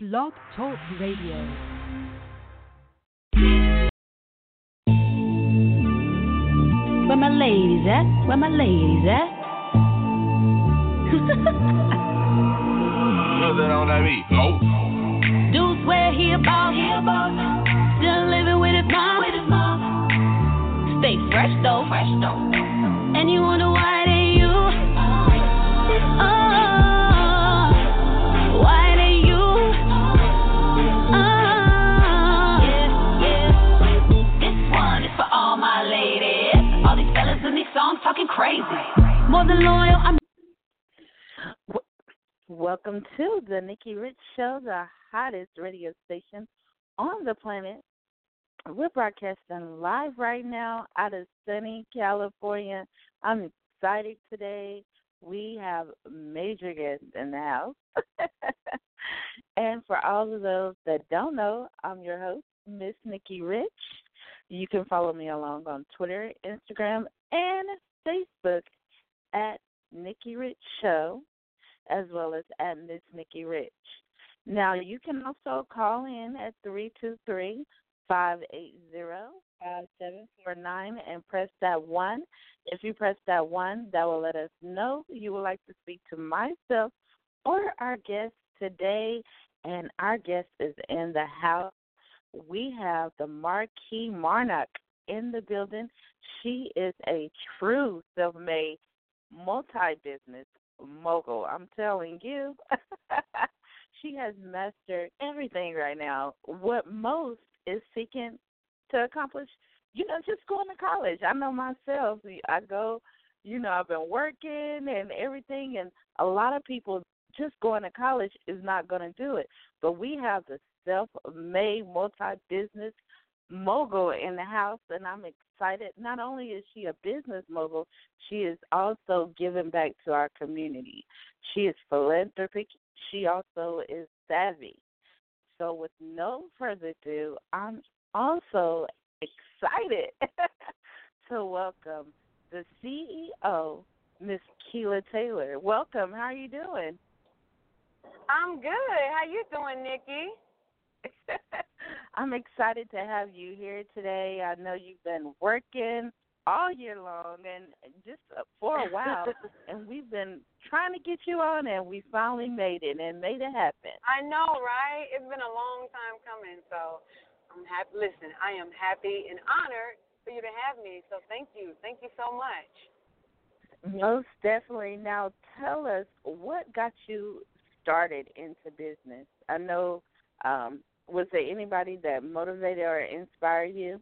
Blog Talk Radio. Where my ladies at? Where my ladies at? Put that on that beat. Oh. Dudes where he about, he about. Still living with his mom, with his mom. Stay fresh though, fresh though. And you wonder why it crazy. More than loyal, I'm. Welcome to the Nikki Rich Show, the hottest radio station on the planet. We're broadcasting live right now out of sunny California. I'm excited today. We have major guests in the house. and for all of those that don't know, I'm your host, Miss Nikki Rich. You can follow me along on Twitter, Instagram, and Facebook at Nikki Rich Show as well as at Miss Nikki Rich. Now you can also call in at three two three five eight zero five seven four nine and press that one. If you press that one, that will let us know you would like to speak to myself or our guest today. And our guest is in the house. We have the Marke Monarch in the building. She is a true self-made multi-business mogul. I'm telling you, she has mastered everything right now. What most is seeking to accomplish, you know, just going to college. I know myself. I go, you know, I've been working and everything, and a lot of people just going to college is not going to do it. But we have the self-made multi-business mogul in the house, and I'm excited. Not only is she a business mogul, she is also giving back to our community. She is philanthropic. She also is savvy. So, with no further ado, I'm also excited to welcome the CEO, Miss Kela Taylor. Welcome. How are you doing? I'm good. How you doing, Nikki? I'm excited to have you here today. I know you've been working all year long and just for a while, and we've been trying to get you on, and we finally made it and made it happen. I know, right? It's been a long time coming, so I'm happy. Listen, I am happy and honored for you to have me. So thank you, thank you so much. Most definitely. Now, tell us what got you started into business. I know um, was there anybody that motivated or inspired you?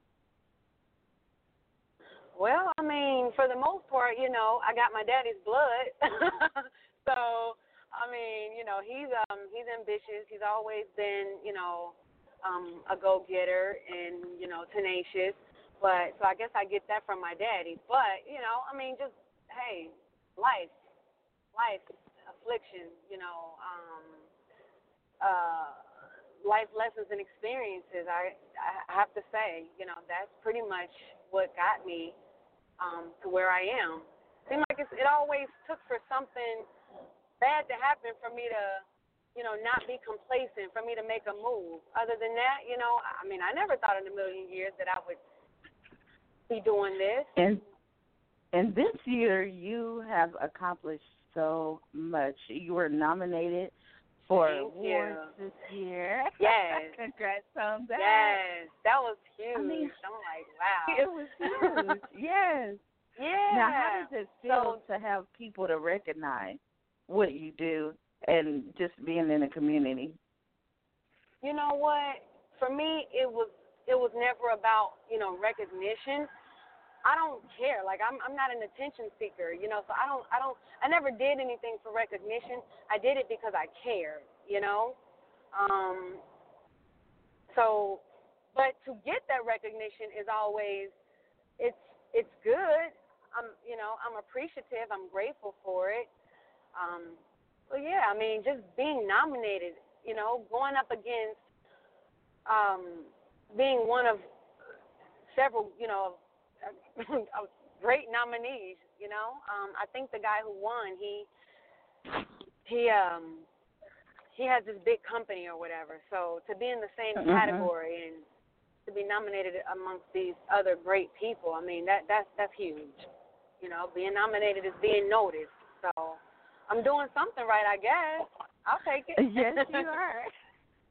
Well, I mean, for the most part, you know, I got my daddy's blood. so, I mean, you know, he's um he's ambitious. He's always been, you know, um a go-getter and, you know, tenacious. But so I guess I get that from my daddy. But, you know, I mean, just hey, life. Life affliction, you know, um uh life lessons and experiences. I I have to say, you know, that's pretty much what got me um, to where I am. Seemed like it's, it always took for something bad to happen for me to, you know, not be complacent, for me to make a move. Other than that, you know, I mean, I never thought in a million years that I would be doing this. And and this year you have accomplished so much. You were nominated for Thank awards you. this year. Yes. Congrats on that. Yes, that was huge. I mean, I'm like, wow. It was huge. yes. Yeah. Now, how does it feel So- to have people to recognize what you do and just being in the community? you know what? For me, it was it was never about you know recognition. I don't care. Like I'm I'm not an attention seeker, you know. So I don't I don't I never did anything for recognition. I did it because I cared, you know. Um. So, but to get that recognition is always it's it's good. I'm you know I'm appreciative. I'm grateful for it. Um. But yeah, I mean, just being nominated, you know, going up against um, being one of several, you know, of great nominees. You know, um, I think the guy who won, he he um he has this big company or whatever. So to be in the same Mhm. category and to be nominated amongst these other great people, I mean that that's that's huge. You know, being nominated is being noticed. So I'm doing something right, I guess. I'll take it. yes, you are.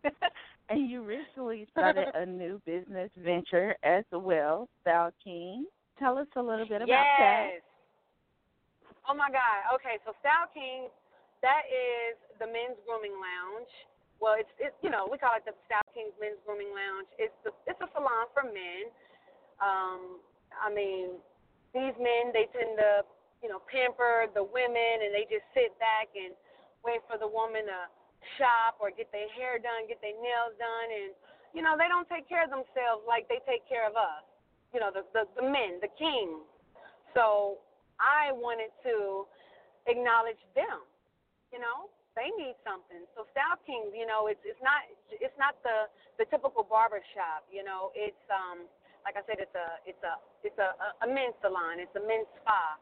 and you recently started a new business venture as well, Style King. Tell us a little bit about that. yes. Oh my God. Okay, so Style King, that is the men's grooming lounge. Well, it's it's you know we call it the Style King's Men's Grooming Lounge. It's the it's a salon for men. Um, I mean, these men they tend to you know pamper the women and they just sit back and wait for the woman to shop or get their hair done, get their nails done, and you know they don't take care of themselves like they take care of us. You know the the, the men, the kings. So I wanted to acknowledge them. You know, they need something. So Style Kings, you know, it's it's not it's not the the typical barber shop. You know, it's um like I said, it's a it's a it's a a, a men's salon. It's a men's spa.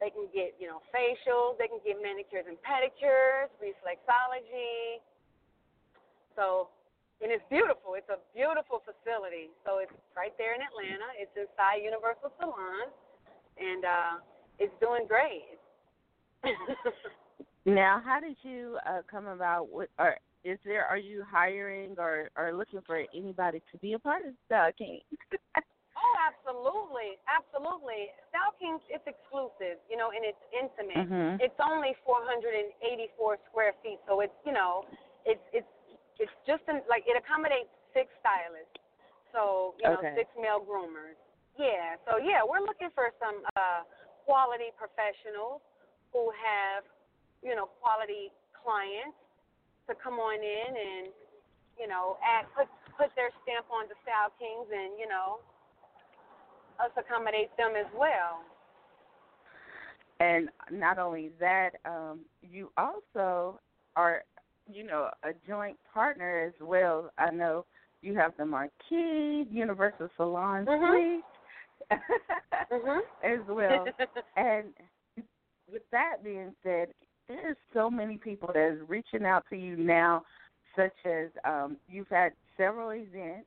They can get you know facials. They can get manicures and pedicures, reflexology. So. And it's beautiful. It's a beautiful facility. So it's right there in Atlanta. It's inside Universal Salon, and uh, it's doing great. Now, how did you uh, come about? With, or is there? Are you hiring or or looking for anybody to be a part of Style King? oh, absolutely, absolutely. Style Kings, it's exclusive, you know, and it's intimate. Mhm. It's only 484 square feet, so it's you know, it's it's it's just in, like it accommodates six stylists, so you know, Okay. six male groomers. Yeah, so yeah, we're looking for some uh, quality professionals who have you know quality clients to come on in and you know add put put their stamp on the Style Kings and you know us accommodate them as well. And not only that, um, you also are, you know, a joint partner as well. I know you have the Marke Universal Salon Mhm. Suite Mhm. as well. and with that being said, there's so many people that is reaching out to you now, such as um, you've had several events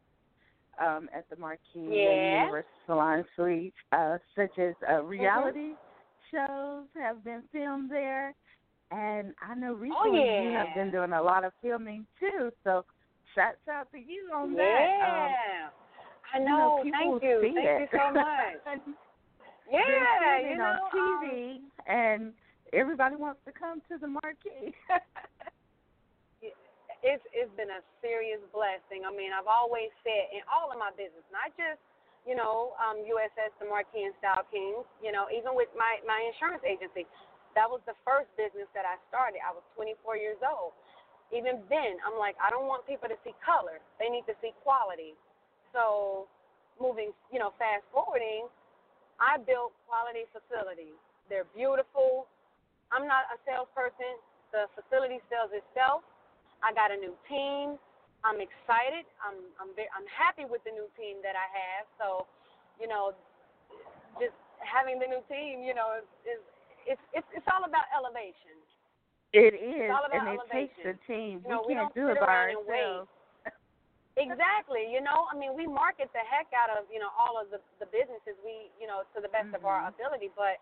um, at the Marke and Yeah. Universal Salon Suite, uh, such as uh, Mm-hmm. reality shows have been filmed there. And I know recently you Oh, yeah. have been doing a lot of filming too. So shouts out to you on that. yeah. I Um, know. you know, Thank you. Thank it. you so much. Yeah, you know. on um, TV, and everybody wants to come to the Marke. it's it's been a serious blessing. I mean, I've always said in all of my business, not just you know um, USS, the Marke and Style Kings. You know, even with my my insurance agency, that was the first business that I started. I was 24 years old. Even then, I'm like, I don't want people to see color. They need to see quality. So, moving, you know, fast forwarding, I built quality facilities. They're beautiful. I'm not a salesperson. The facility sells itself. I got a new team. I'm excited. I'm I'm very, I'm happy with the new team that I have. So, you know, just having the new team, you know, is is it's it's it's all about elevation. it is, all about and it takes a elevation. team. You know, we we can't don't do it by around and wait. ourselves. Exactly. You know, I mean, we market the heck out of you know all of the the businesses we you know to the best of our Mhm. ability, but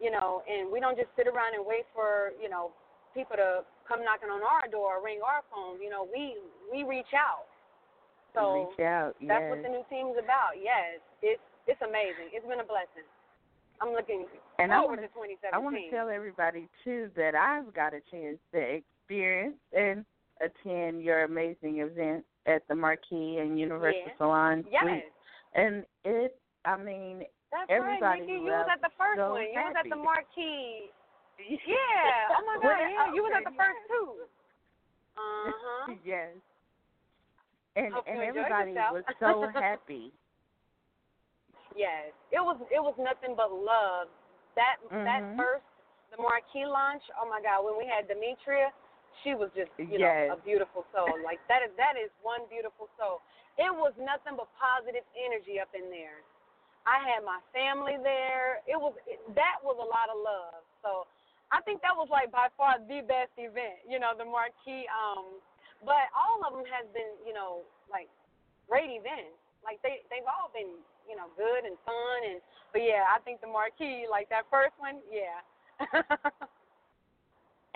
you know, and we don't just sit around and wait for you know people to come knocking on our door or ring our phone. You know, we we reach out. So Reach out. that's yes. what the new team's about. Yes, it's it's amazing. It's been a blessing. I'm looking And I forward wanna- to 2017. I want to tell everybody too that I've got a chance to experience and attend your amazing event at the Marke and Universal Yeah. Salon Yes, Suite, and it. I mean, that's Everybody right, Nikki. You was at the first so one. You was at the Marke. Yeah. Oh my God. Yeah. You was at the first two. Uh huh. yes. And Hope and everybody was so happy. Yes. It was it was nothing but love. That that Mhm. first the Marke launch. Oh my God. When we had Demetria, she was just you Yes. know a beautiful soul. Like that is that is one beautiful soul. It was nothing but positive energy up in there. I had my family there. It was it, that was a lot of love. So I think that was like by far the best event. You know, the Marke. Um, but all of them has been, you know, like great events. Like they they've all been, you know, good and fun. And but yeah, I think the Marke, like that first one, yeah.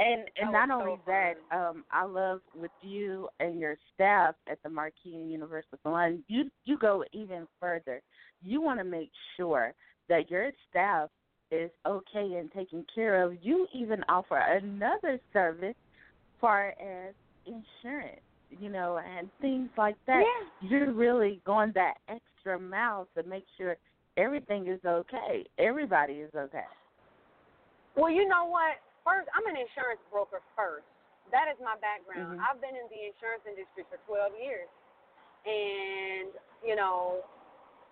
And and not was only so that, um, I love with you and your staff at the Marke and Universal Salon. You you go even further. You want to make sure that your staff is okay and taken care of. You even offer another service, far as insurance, you know, and things like that. Yeah. You're really going that extra mile to make sure everything is okay. Everybody is okay. Well, you know what? First, I'm an insurance broker first. That is my background. Mhm. I've been in the insurance industry for 12 years. And, you know,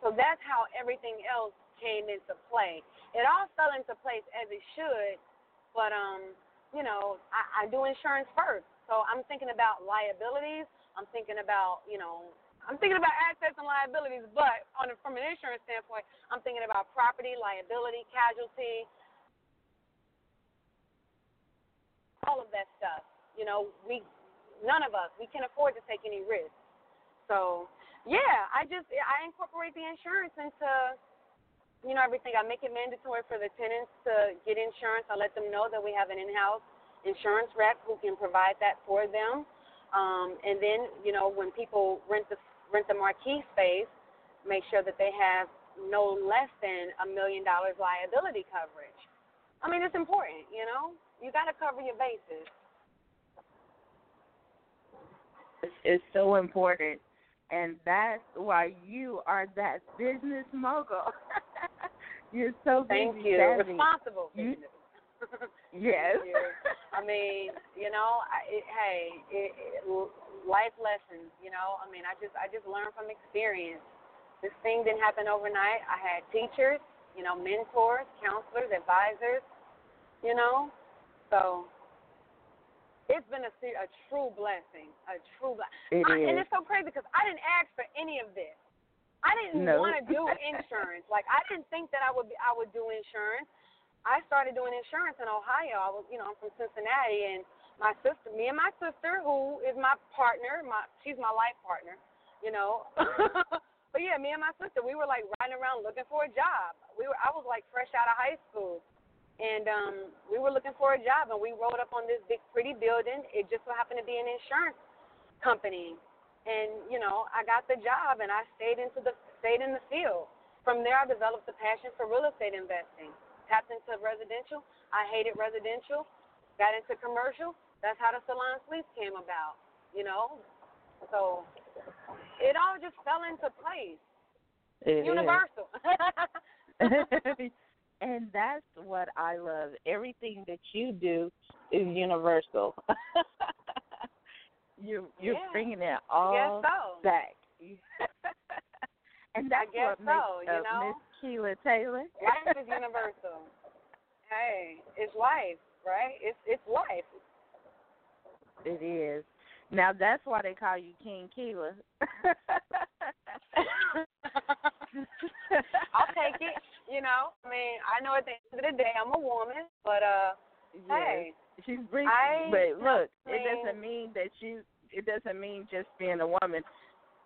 so that's how everything else came into play. It all fell into place as it should, but, um, you know, I, I do insurance first. So I'm thinking about liabilities. I'm thinking about, you know, I'm thinking about assets and liabilities, but on a, from an insurance standpoint, I'm thinking about property, liability, casualty, all of that stuff. You know, we none of us we can afford to take any risks. So yeah, I just I incorporate the insurance into you know everything. I make it mandatory for the tenants to get insurance. I let them know that we have an in-house insurance rep who can provide that for them. Um, and then you know when people rent the rent the Marke space, make sure that they have no less than a million dollars liability coverage. I mean, it's important, you know. You got to cover your bases. It's, it's so important, and that's why you are that business mogul. You're so Thank busy you. savvy. Responsible You- business. Yes. I mean, you know, I, it, hey, it, it, life lessons. You know, I mean, I just I just learned from experience. This thing didn't happen overnight. I had teachers, you know, mentors, counselors, advisors. You know, so it's been a a true blessing, a true blessing. It I, and it's so crazy because I didn't ask for any of this. I didn't No. want to do insurance. like I didn't think that I would be, I would do insurance. I started doing insurance in Ohio. I was, you know, I'm from Cincinnati, and my sister, me and my sister, who is my partner, my she's my life partner, you know. but yeah, me and my sister, we were like riding around looking for a job. We were, I was like fresh out of high school, and um, we were looking for a job, and we rode up on this big pretty building. It just so happened to be an insurance company, and you know, I got the job, and I stayed into the stayed in the field. From there, I developed a passion for real estate investing. Tapped into residential. I hated residential. Got into commercial. That's how the salon suites came about. You know, so it all just fell into place. It. Universal. and that's what I love. Everything that you do is universal. you you're Yeah. bringing it all so. back. and that's guess what makes so, you know? Miss Kela Taylor. life is universal. Hey, it's life, right? It's it's life. It is. Now that's why they call you King Kela. I'll take it. You know, I mean, I know at the end of the day, I'm a woman, but uh, Yes. hey, She's bringing, I- but look, it doesn't mean that you. It doesn't mean just being a woman.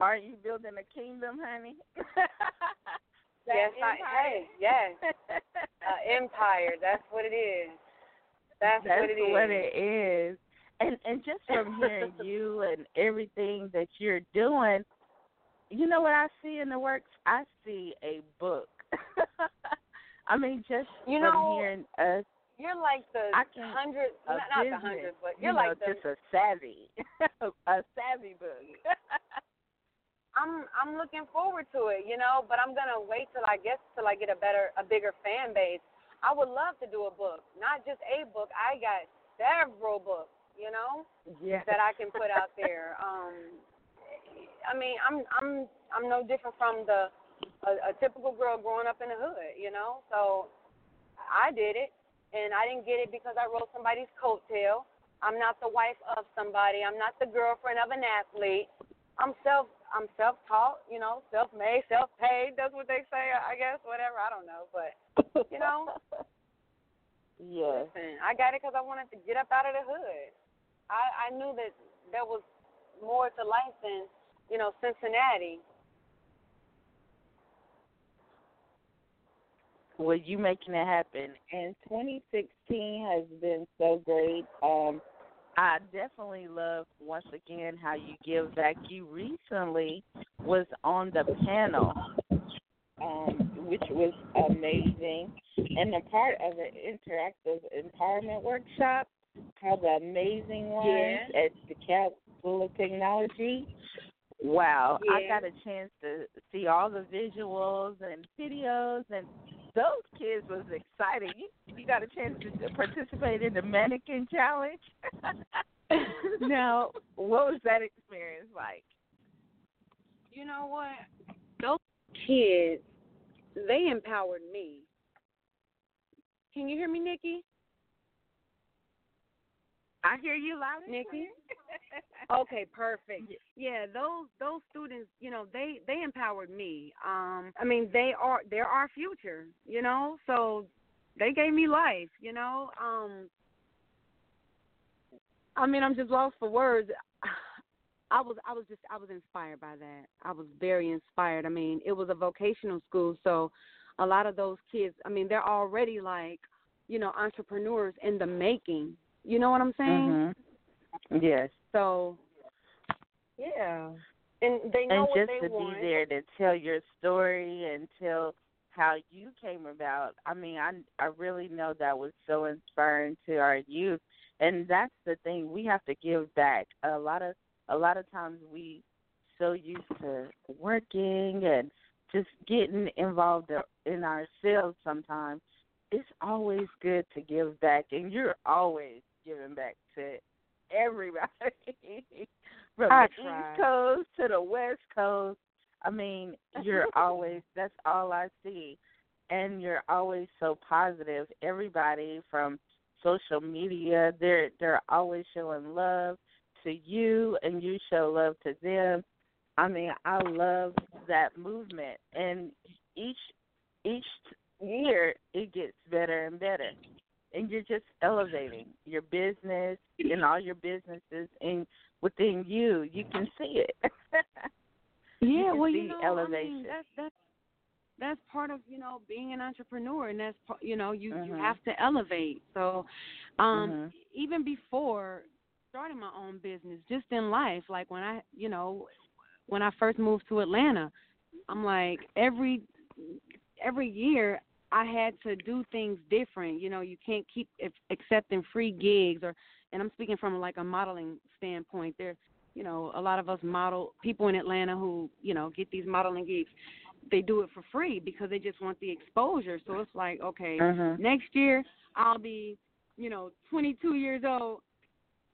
Aren't you building a kingdom, honey? Yes, I, hey, yes, uh, empire. That's what it is. That's, That's what it is. what it is. And and just from hearing you and everything that you're doing, you know what I see in the works? I see a book. I mean, just You from know, hearing us, You're like the I can- hundred, a not, not the hundred, but you you're know, like the. just a savvy, a savvy book. I'm I'm looking forward to it, you know, but I'm gonna wait till I guess till I get a better, a bigger fan base. I would love to do a book, not just a book. I got several books, you know. yeah. that I can put out there. Um, I mean, I'm I'm I'm no different from the a, a typical girl growing up in the hood, you know. So I did it, and I didn't get it because I rode somebody's coattail. I'm not the wife of somebody. I'm not the girlfriend of an athlete. I'm self I'm self taught, you know, self made, self paid. That's what they say, I guess. Whatever. I don't know, but you know. Yes. Listen, I got it because I wanted to get up out of the hood. I I knew that there was more to life than you know Cincinnati. Well, you making it happen, and 2016 has been so great. Um, I definitely love once again how you give back. You recently was on the panel, um, which was amazing, and a part of an interactive empowerment workshop called the Amazing Ones Yeah. at the School of Technology. Wow, I got a chance to see all the visuals and videos, and those kids was exciting. You, you got a chance to participate in the mannequin challenge. now, what was that experience like? You know what? Those kids, they empowered me. Can you hear me, Nikki? I hear you loud Nikki? Okay, perfect. Yeah, those those students, you know, they they empowered me. Um, I mean, they are they're our future, you know. So they gave me life, you know. Um, I mean, I'm just lost for words. I was I was just I was inspired by that. I was very inspired. I mean, it was a vocational school, so a lot of those kids, I mean, they're already like, you know, entrepreneurs in the making. You know what I'm saying? Mhm. Yes. So, yeah, and they know and what just they to want. be there to tell your story and tell how you came about. I mean, I I really know that was so inspiring to our youth, and that's the thing we have to give back. A lot of a lot of times we so used to working and just getting involved in ourselves. Sometimes it's always good to give back, and you're always giving back to everybody from I the try. East Coast to the West Coast. I mean, you're always that's all I see. And you're always so positive. Everybody from social media, they're they're always showing love to you and you show love to them. I mean, I love that movement and each each year it gets better and better. And you're just elevating your business and all your businesses and within you, you can see it. Yeah, can well, you know, I mean, that's that's that's part of you know being an entrepreneur, and that's part, you know you you Mhm. have to elevate. So, um, Mhm. even before starting my own business, just in life, like when I you know when I first moved to Atlanta, I'm like every every year I had to do things different. You know, you can't keep ac- accepting free gigs or and I'm speaking from like a modeling standpoint. There, you know, a lot of us model people in Atlanta who, you know, get these modeling gigs. They do it for free because they just want the exposure. So it's like, okay, Mhm. next year I'll be, you know, 22 years old.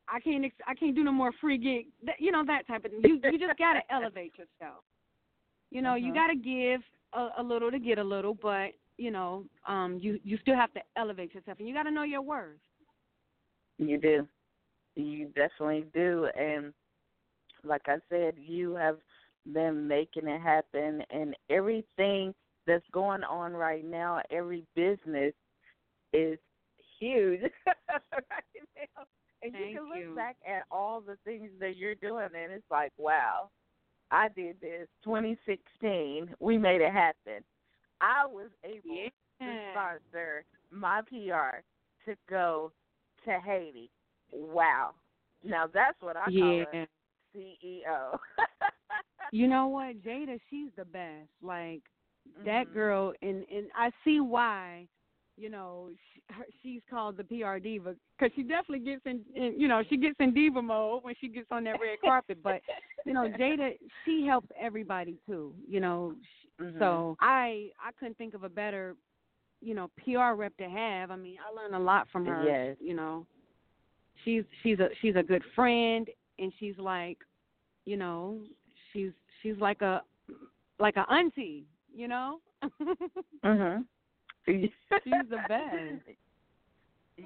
I can't ex- I can't do no more free gig. You know that type of thing. You you just got to elevate yourself. You know, you Mhm. got to give a, a little to get a little, but you know, um you you still have to elevate yourself and you got to know your worth. You do. You definitely do. And like I said, you have been making it happen and everything that's going on right now, every business is huge right now. And Thank you can look you. back at all the things that you're doing and it's like, wow, I did this 2016. We made it happen. I was able to Yeah. sponsor my PR to go to Haiti. Wow. Now that's what I call Yeah. a CEO. You know what, Jada, she's the best. Like that Mhm. girl, and and I see why. You know, she, her, she's called the PR diva because she definitely gets in, in. You know, she gets in diva mode when she gets on that red carpet. But you know, Jada, she helps everybody too. You know, Mhm. so I I couldn't think of a better, you know, PR rep to have. I mean, I learned a lot from her. Yes. You know, she's she's a she's a good friend, and she's like, you know, she's she's like a like a auntie. You know. Mhm. She's the best.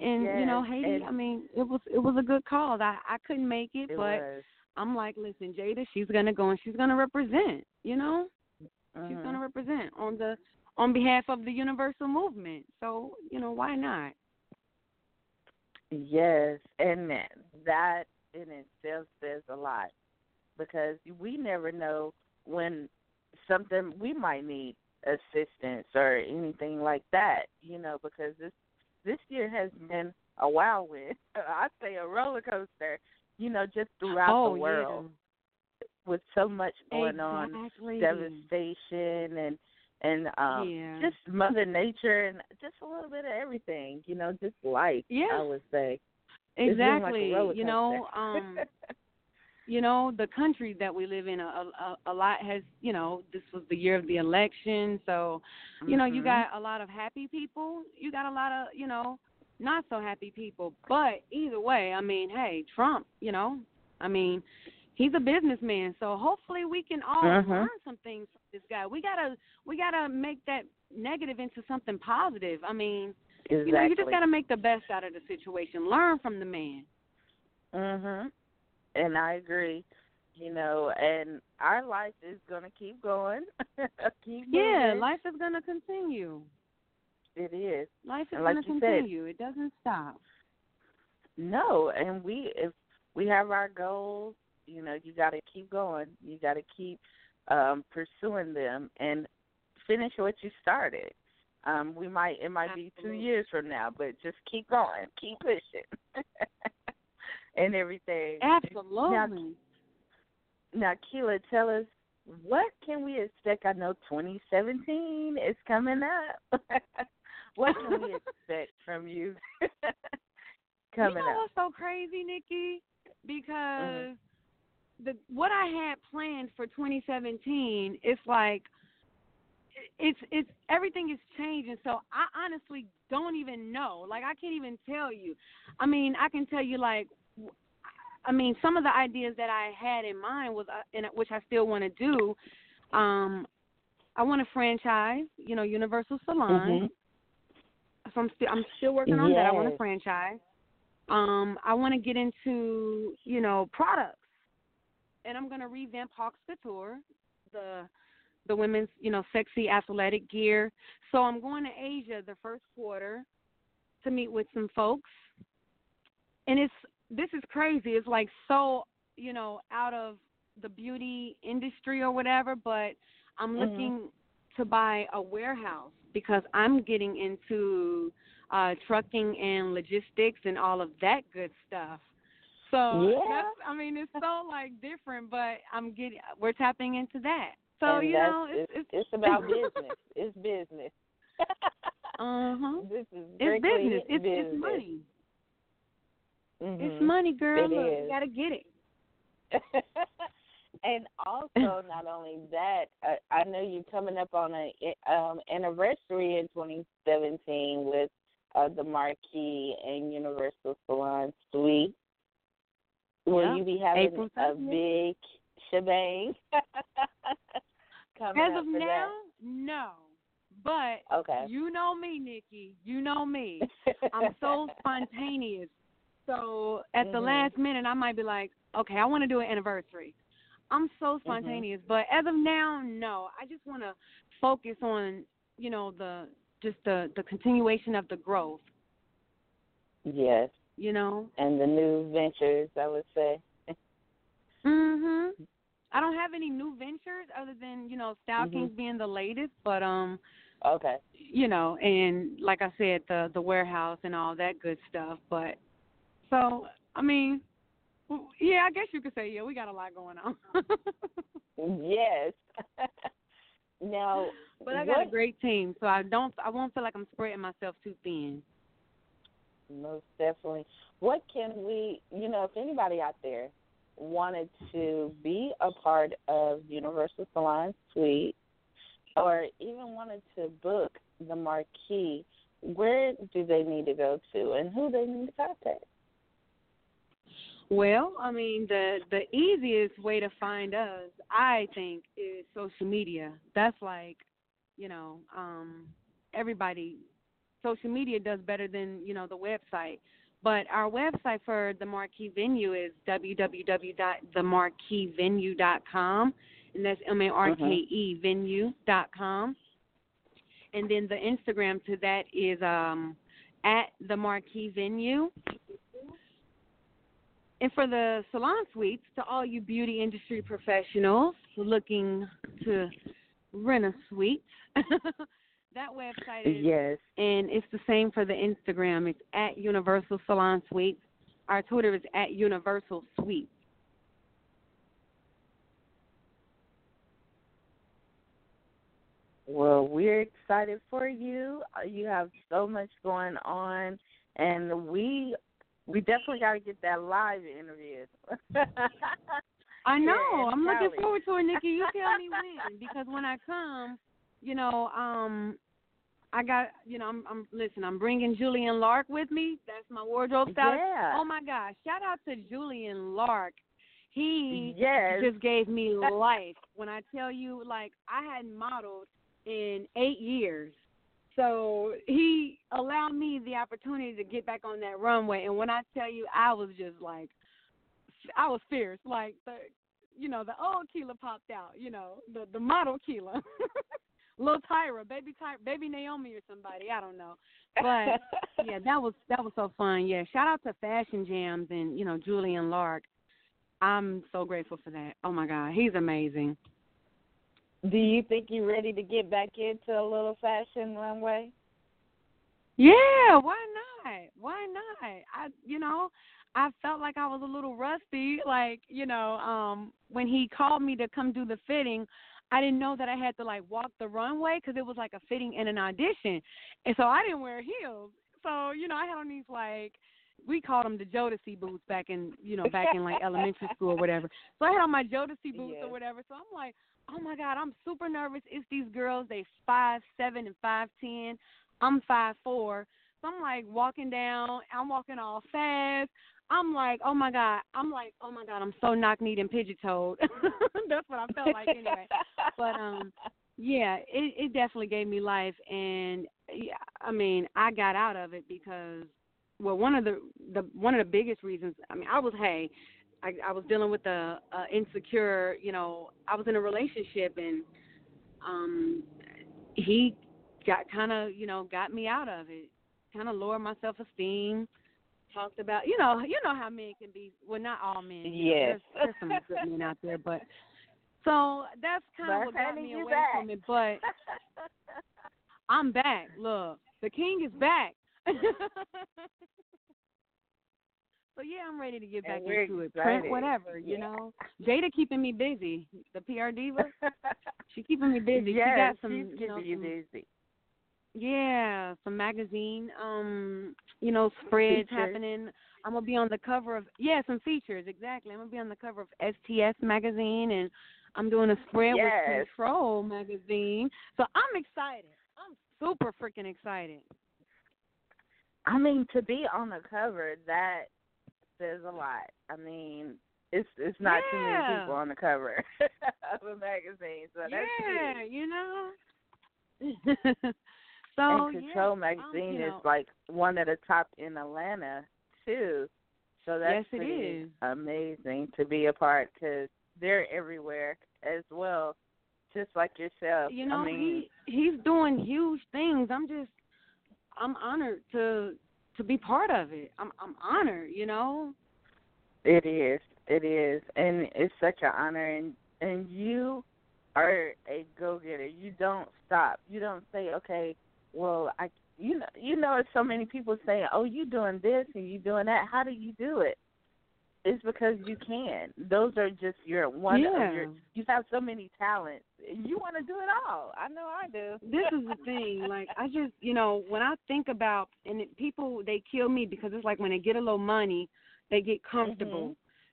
And you know, Yes, Haiti. I mean, it was it was a good call. I I couldn't make it, it but was. I'm like, listen, Jada, she's gonna go and she's gonna represent. You know, she's Mhm. gonna represent on the on behalf of the universal movement. So you know, why not? Yes, and that in itself says a lot because we never know when something we might need assistance or anything like that, you know, because this this year has been a whirlwind. I'd say a roller coaster, you know, just throughout oh, the world yeah. with so much going exactly. on, devastation and and um yeah. just Mother Nature and just a little bit of everything, you know, just life. Yeah. I would say. It's like exactly. you know, um you know the country that we live in a, a a lot has you know this was the year of the election so you know you Mhm. got a lot of happy people you got a lot of you know not so happy people but either way i mean hey trump you know i mean he's a businessman so hopefully we can all Mhm. learn some things from this guy we gotta we gotta make that negative into something positive i mean exactly. you know you just gotta make the best out of the situation learn from the man Mhm. And I agree. You know, and our life is gonna keep going. keep yeah moving. life is gonna continue It is. Life is And like going to you said- continue. It doesn't stop. No, and we if we have our goals, you know, you got to keep going. You got to keep um pursuing them and finish what you started. Um we might it might be 2 years from now, but just keep going, keep pushing. and everything. Absolutely. Now, Kela, tell us what can we expect? I know 2017 is coming up. what can we expect from you coming you know up? what's so crazy, Nikki? Because Mm-hmm. the what I had planned for 2017 is like it's it's everything is changing. So I honestly don't even know. Like I can't even tell you. I mean, I can tell you like I mean, some of the ideas that I had in mind was, uh, and which I still want to do. Um, I want to franchise, you know, Universal Salon. Mhm. So I'm still I'm still working on that. I want Yes. to franchise. Um, I want to get into you know products, and I'm going to revamp Hawks Couture, the the women's you know sexy athletic gear. So I'm going to Asia the first quarter to meet with some folks, and it's this is crazy. It's like so you know out of the beauty industry or whatever, but I'm Mhm. looking to buy a warehouse because I'm getting into uh trucking and logistics and all of that good stuff. So Yeah. that's I mean it's so like different, but I'm getting we're tapping into that. So and you know it's, it's it's about business. It's business. uh huh. This is It's business. It's business. it's money. Mhm. It's money, girl. It Look, is. you gotta get it. and also, not only that, I, I know you're coming up on a um, anniversary in 2017 with uh, the Marke and Universal Salon Suite. Will Yeah. you be having April a 30th. big shebang? coming As of now, no. But okay. you know me, Nikki. You know me. I'm so spontaneous. So at the Mhm. last minute, I might be like, okay, I want to do an anniversary. I'm so spontaneous, but as of now, no. I just want to focus on, you know, the just the the continuation of the growth. yes, You know. and the new ventures, I would say. Mhm. I don't have any new ventures other than you know Style Mhm. Kings being the latest, but um, Okay. you know, and like I said, the the warehouse and all that good stuff. But so I mean, yeah, I guess you could say yeah, we got a lot going on. Yes. now, but I got what a great team, so I don't I won't feel like I'm spreading myself too thin. Most definitely. What can we, you know, if anybody out there wanted to be a part of Universal Salon Suite or even wanted to book the Marke, where do they need to go to and who they need to contact? Well, I mean, the the easiest way to find us, I think, is social media. That's like, you know, um, everybody. Social media does better than you know the website. But our website for the Marke Venue is www.themarkevenue.com, and that's M A R K E venue.com. And then the Instagram to that is um, at the Marke Venue. And for the salon suites, to all you beauty industry professionals looking to rent a suite, that website is Yes. and it's the same for the Instagram. It's at Universal Salon Suites. Our Twitter is at Universal Suites. Well, we're excited for you. Uh, You have so much going on, and we we definitely got to get that live interview. I know. I'm looking forward to it, Nikki. You tell me when, because when I come, you know, um, I got, you know, I'm, I'm listen. I'm bringing Julian Lark with me. That's my wardrobe stylist. Yeah. Oh my gosh! Shout out to Julian Lark. He yes. just gave me life. When I tell you, like, I hadn't modeled in eight years. So he allowed me the opportunity to get back on that runway. And when I tell you, I was just like, I was fierce. Like, the, you know, the old Kela popped out, you know, the, the model Kela. Little Tyra, baby Tyra, baby Naomi or somebody, I don't know. But yeah, that was that was so fun. Yeah, shout out to Fashion Jams and you know Julian Lark. I'm so grateful for that. Oh my God, he's amazing. Do you think you're ready to get back into a little fashion runway? Yeah, why not? Why not? I you know, I felt like I was a little rusty like, you know, um when he called me to come do the fitting, I didn't know that I had to like walk the runway cuz it was like a fitting and an audition. And so I didn't wear heels. So, you know, I had on these like we called them the Jodeci boots back in, you know, back in like elementary school or whatever. So I had on my Jodeci boots Yes. or whatever. So I'm like, oh my god, I'm super nervous. It's these girls. They five seven and five ten. I'm five four. So I'm like walking down. I'm walking all fast. I'm like, oh my god. I'm like, oh my god. I'm so knock kneed and pigeon toed. That's what I felt like anyway. But um, yeah, it it definitely gave me life, and yeah, I mean, I got out of it because, well, one of the the one of the biggest reasons. I mean, I was hey, I I was dealing with a, a insecure, you know, I was in a relationship and um he got kind of, you know, got me out of it. Kind of lowered my self-esteem. Talked about, you know, you know how men can be. Well, not all men. know, Yes. There's, there's some good men out there, but so that's kind of what got me away back. from it. But I'm back. Look, the king is back. so yeah, I'm ready to get back into it. Print excited. whatever, you Yeah. know. Jada keeping me busy. The PR diva, she keeping me busy. yes, she got some, she's you know, keeping you busy. yeah, some magazine, um, you know, spreads Features. happening. I'm gonna be on the cover of yeah, some features exactly. I'm gonna be on the cover of STS magazine, and I'm doing a spread Yes. with Control magazine. So I'm excited. I'm super freaking excited. I mean, to be on the cover, that says a lot. I mean, it's it's not too many people on the cover of a magazine, so that's yeah, huge. you know. so and yeah, Control um, magazine you is know, like one of the top in Atlanta too. So that's Yes, it pretty is. amazing to be a part because they're everywhere as well, just like yourself. you know I mean, he he's doing huge things i'm just i'm honored to to be part of it i'm i'm honored you know It is. It is, and it's such an honor. And and you are a go getter. You don't stop. You don't say, okay, well, I, you know, you know, so many people saying, oh, you doing this and you doing that. How do you do it? It's because you can. Those are just your one of your. Yeah. You have so many talents. You want to do it all. I know I do. this is the thing like i just you know when i think about and it, people they kill me because it's like when they get a little money they get comfortable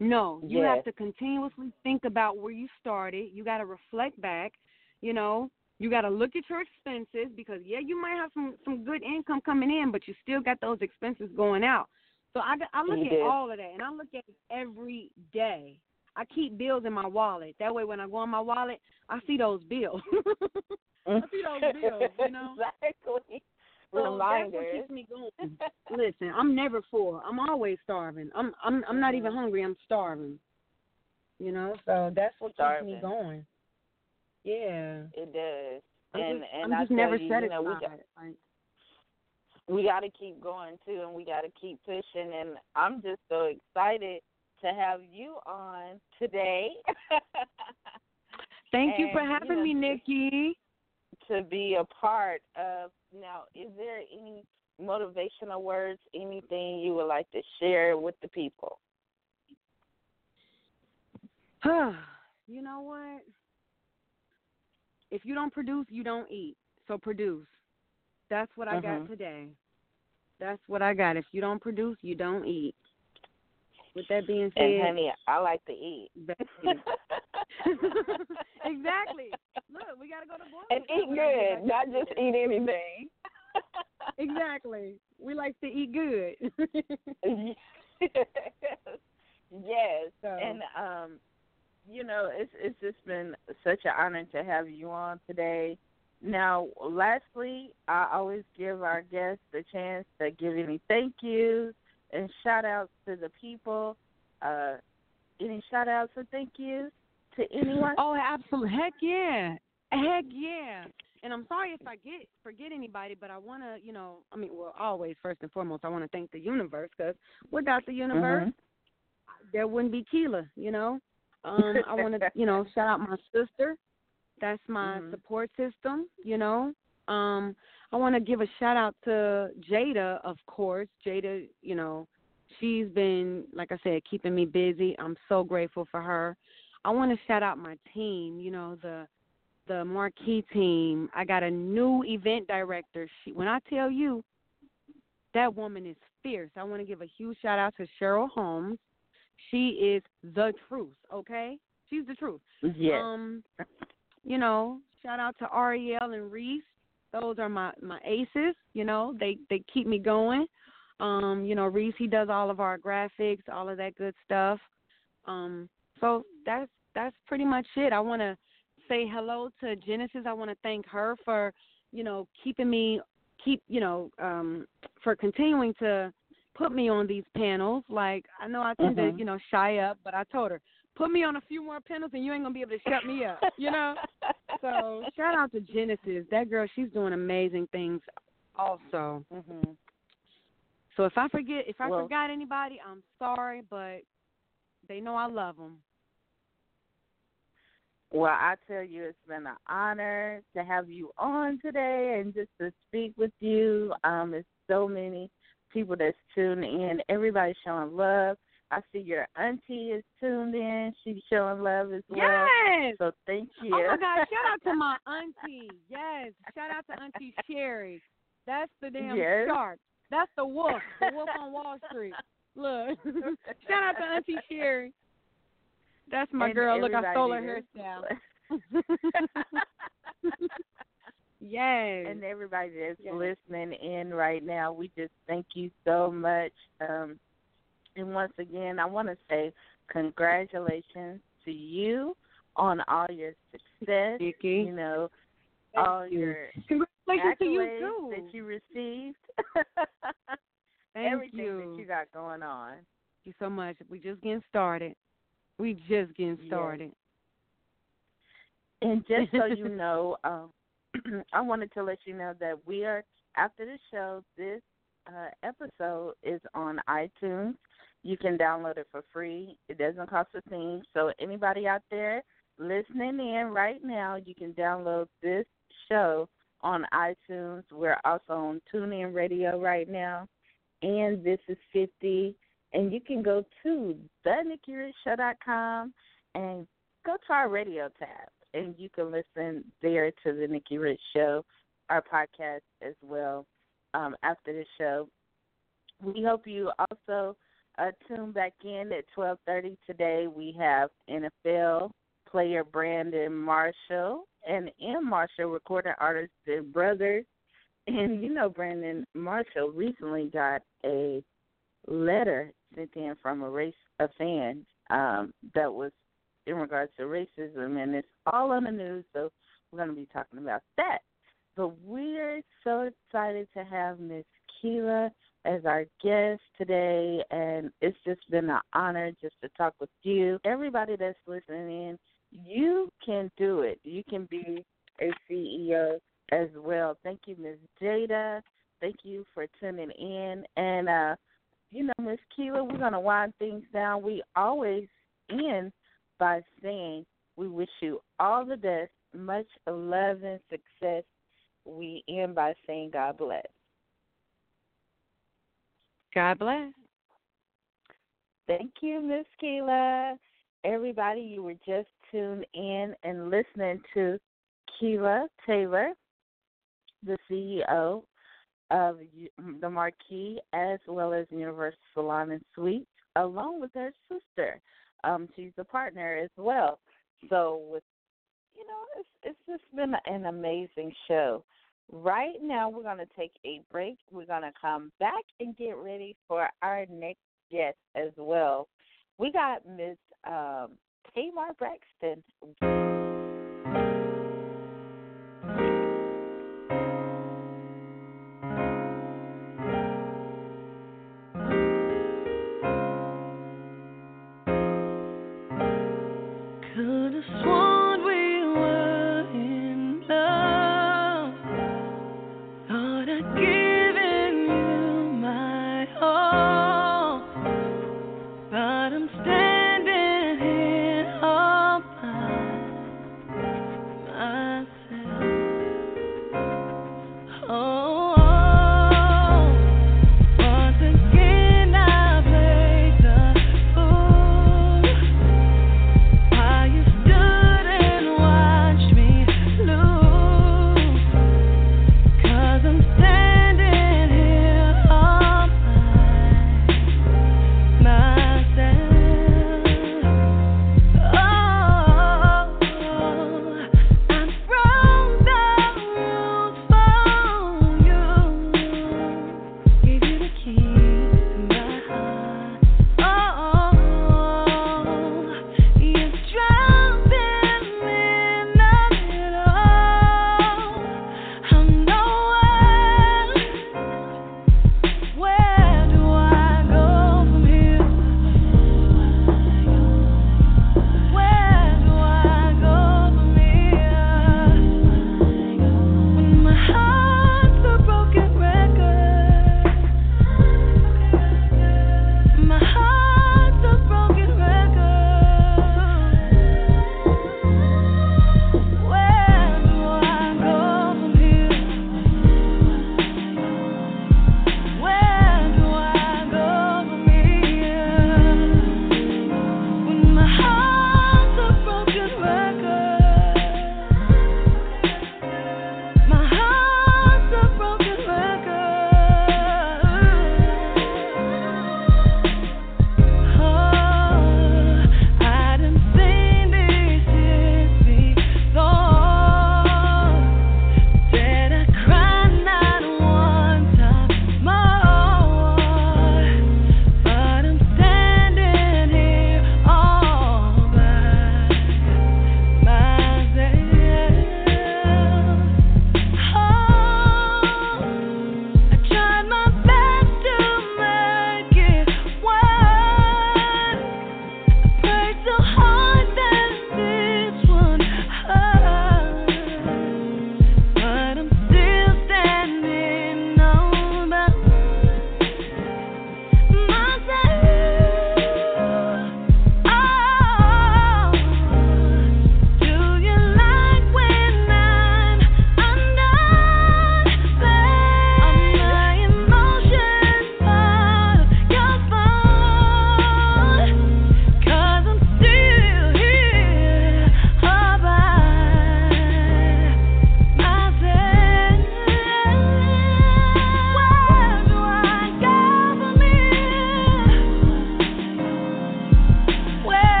mm-hmm. no you Yes. have to continuously think about where you started you got to reflect back you know you got to look at your expenses because yeah you might have some some good income coming in but you still got those expenses going out so i i look at all of that and i look at it every day i keep bills in my wallet that way when i go in my wallet i see those bills I see those bills, you know? exactly. So Reminders. That's what keeps me going. Listen, I'm never full. I'm always starving. I'm I'm I'm not even Mhm. hungry. I'm starving. You know, so that's what keeps me Starving. going. Yeah. It does. I'm and just, and I'm just tell never you, satisfied. You know, we got, like, we got to keep going too, and we got to keep pushing. And I'm just so excited to have you on today. Thank you for And, you having know, me, Nikki. to be a part of. Now, is there any motivational words, anything you would like to share with the people? Huh. You know what? If you don't produce, you don't eat. So produce. That's what I Mhm. got today. That's what I got. If you don't produce, you don't eat. With that being said, And honey, I like to eat. Exactly. Look, we gotta go to board. and eat good, not just eat anything. Exactly. We like to eat good. yes, So- and um, you know, it's it's just been such an honor to have you on today. Now, lastly, I always give our guests the chance to give any thank yous and shout outs to the people. Uh, any shout outs or thank yous to anyone? oh, absolutely. Heck yeah. Heck yeah. And I'm sorry if I get forget anybody, but I want to, you know, I mean, well, always first and foremost, I want to thank the universe because without the universe, Mhm. there wouldn't be Kela, you know. Um, I want to, you know, shout out my sister. That's my Mhm. support system, you know. Um, I want to give a shout out to Jada, of course. Jada, you know, she's been, like I said, keeping me busy. I'm so grateful for her. I want to shout out my team, you know, the the Marke team. I got a new event director. She, when I tell you, that woman is fierce. I want to give a huge shout out to Cheryl Holmes. She is the truth, okay? She's the truth. Yes. Um, you know, shout out to Ariel and Reese. Those are my my aces. You know, they they keep me going. Um, you know, Reese he does all of our graphics, all of that good stuff. Um, so that's that's pretty much it. I want to say hello to Genesis. I want to thank her for, you know, keeping me keep you know um for continuing to put me on these panels. Like I know I tend Mhm. to you know shy up, but I told her put me on a few more panels and you ain't gonna be able to shut me up. You know. So shout out to Genesis. That girl, she's doing amazing things. Also, Mhm. so if I forget, if I Well- forgot anybody, I'm sorry, but they know I love them. Well, I tell you, it's been an honor to have you on today and just to speak with you. Um, it's so many people that's tuned in. Everybody's showing love. I see your auntie is tuned in. She's showing love as well. Yes. So thank you. Oh my God! Shout out to my auntie. Yes. Shout out to Auntie Sherry. That's the damn Yes. shark. That's the wolf. The wolf on Wall Street. Look. Shout out to Auntie Sherry. That's my And girl. Look, I stole her hairstyle. yes. and everybody that's Yes. listening in right now, we just thank you so much. Um, and once again, I want to say congratulations to you on all your success. Nikki. You know, Thank all you. your Congratulations to you too. that you received. Thank you. Everything you. that you got going on. Thank you so much. We just getting started. We just getting started. And just so you know, um, I wanted to let you know that we are after the show. This uh, episode is on iTunes. You can download it for free. It doesn't cost a thing. So anybody out there listening in right now, you can download this show on iTunes. We're also on TuneIn Radio right now, and this is fifty. And you can go to thenikkirichshow.com and go to our radio tab and you can listen there to the Nikki Rich Show, our podcast as well um, after the show. We hope you also uh, tune back in at 12:30 today. We have NFL player Brandon Marshall and M Marshall, recording artist and brothers. And you know, Brandon Marshall recently got a letter sent in from a race a fan um, that was in regards to racism, and it's all on the news. So we're going to be talking about that. But we're so excited to have Miss Kela as our guest today, and it's just been an honor just to talk with you. Everybody that's listening in, you can do it. You can be a CEO as well. Thank you, Ms. Jada. Thank you for tuning in. And uh, you know, Miss Kela, we're gonna wind things down. We always end by saying we wish you all the best, much love and success. We end by saying God bless. God bless. Thank you, Miss Kela. Everybody, you were just tuned in and listening to Kela Taylor, the CEO of the Marke as well as Universal Salon and Suites, along with her sister. Um, she's a partner as well. So with you know, it's it's just been an amazing show. Right now we're gonna take a break. We're gonna come back and get ready for our next guest as well. We got Miss um, Tamar Braxton.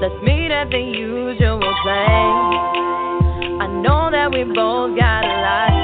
Let's meet at the usual place. I know that we both got a lot.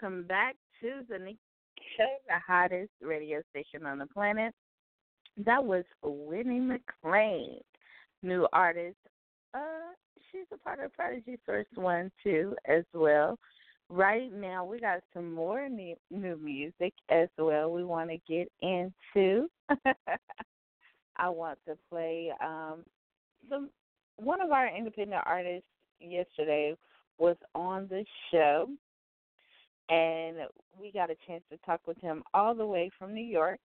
Welcome back to the Nikki the hottest radio station on the planet. That was Winnie McLean, new artist. Uh, she's a part of Prodigy First One too, as well. Right now, we got some more new, new music as well. We want to get into. I want to play um, some. One of our independent artists yesterday was on the show and we got a chance to talk with him all the way from New York,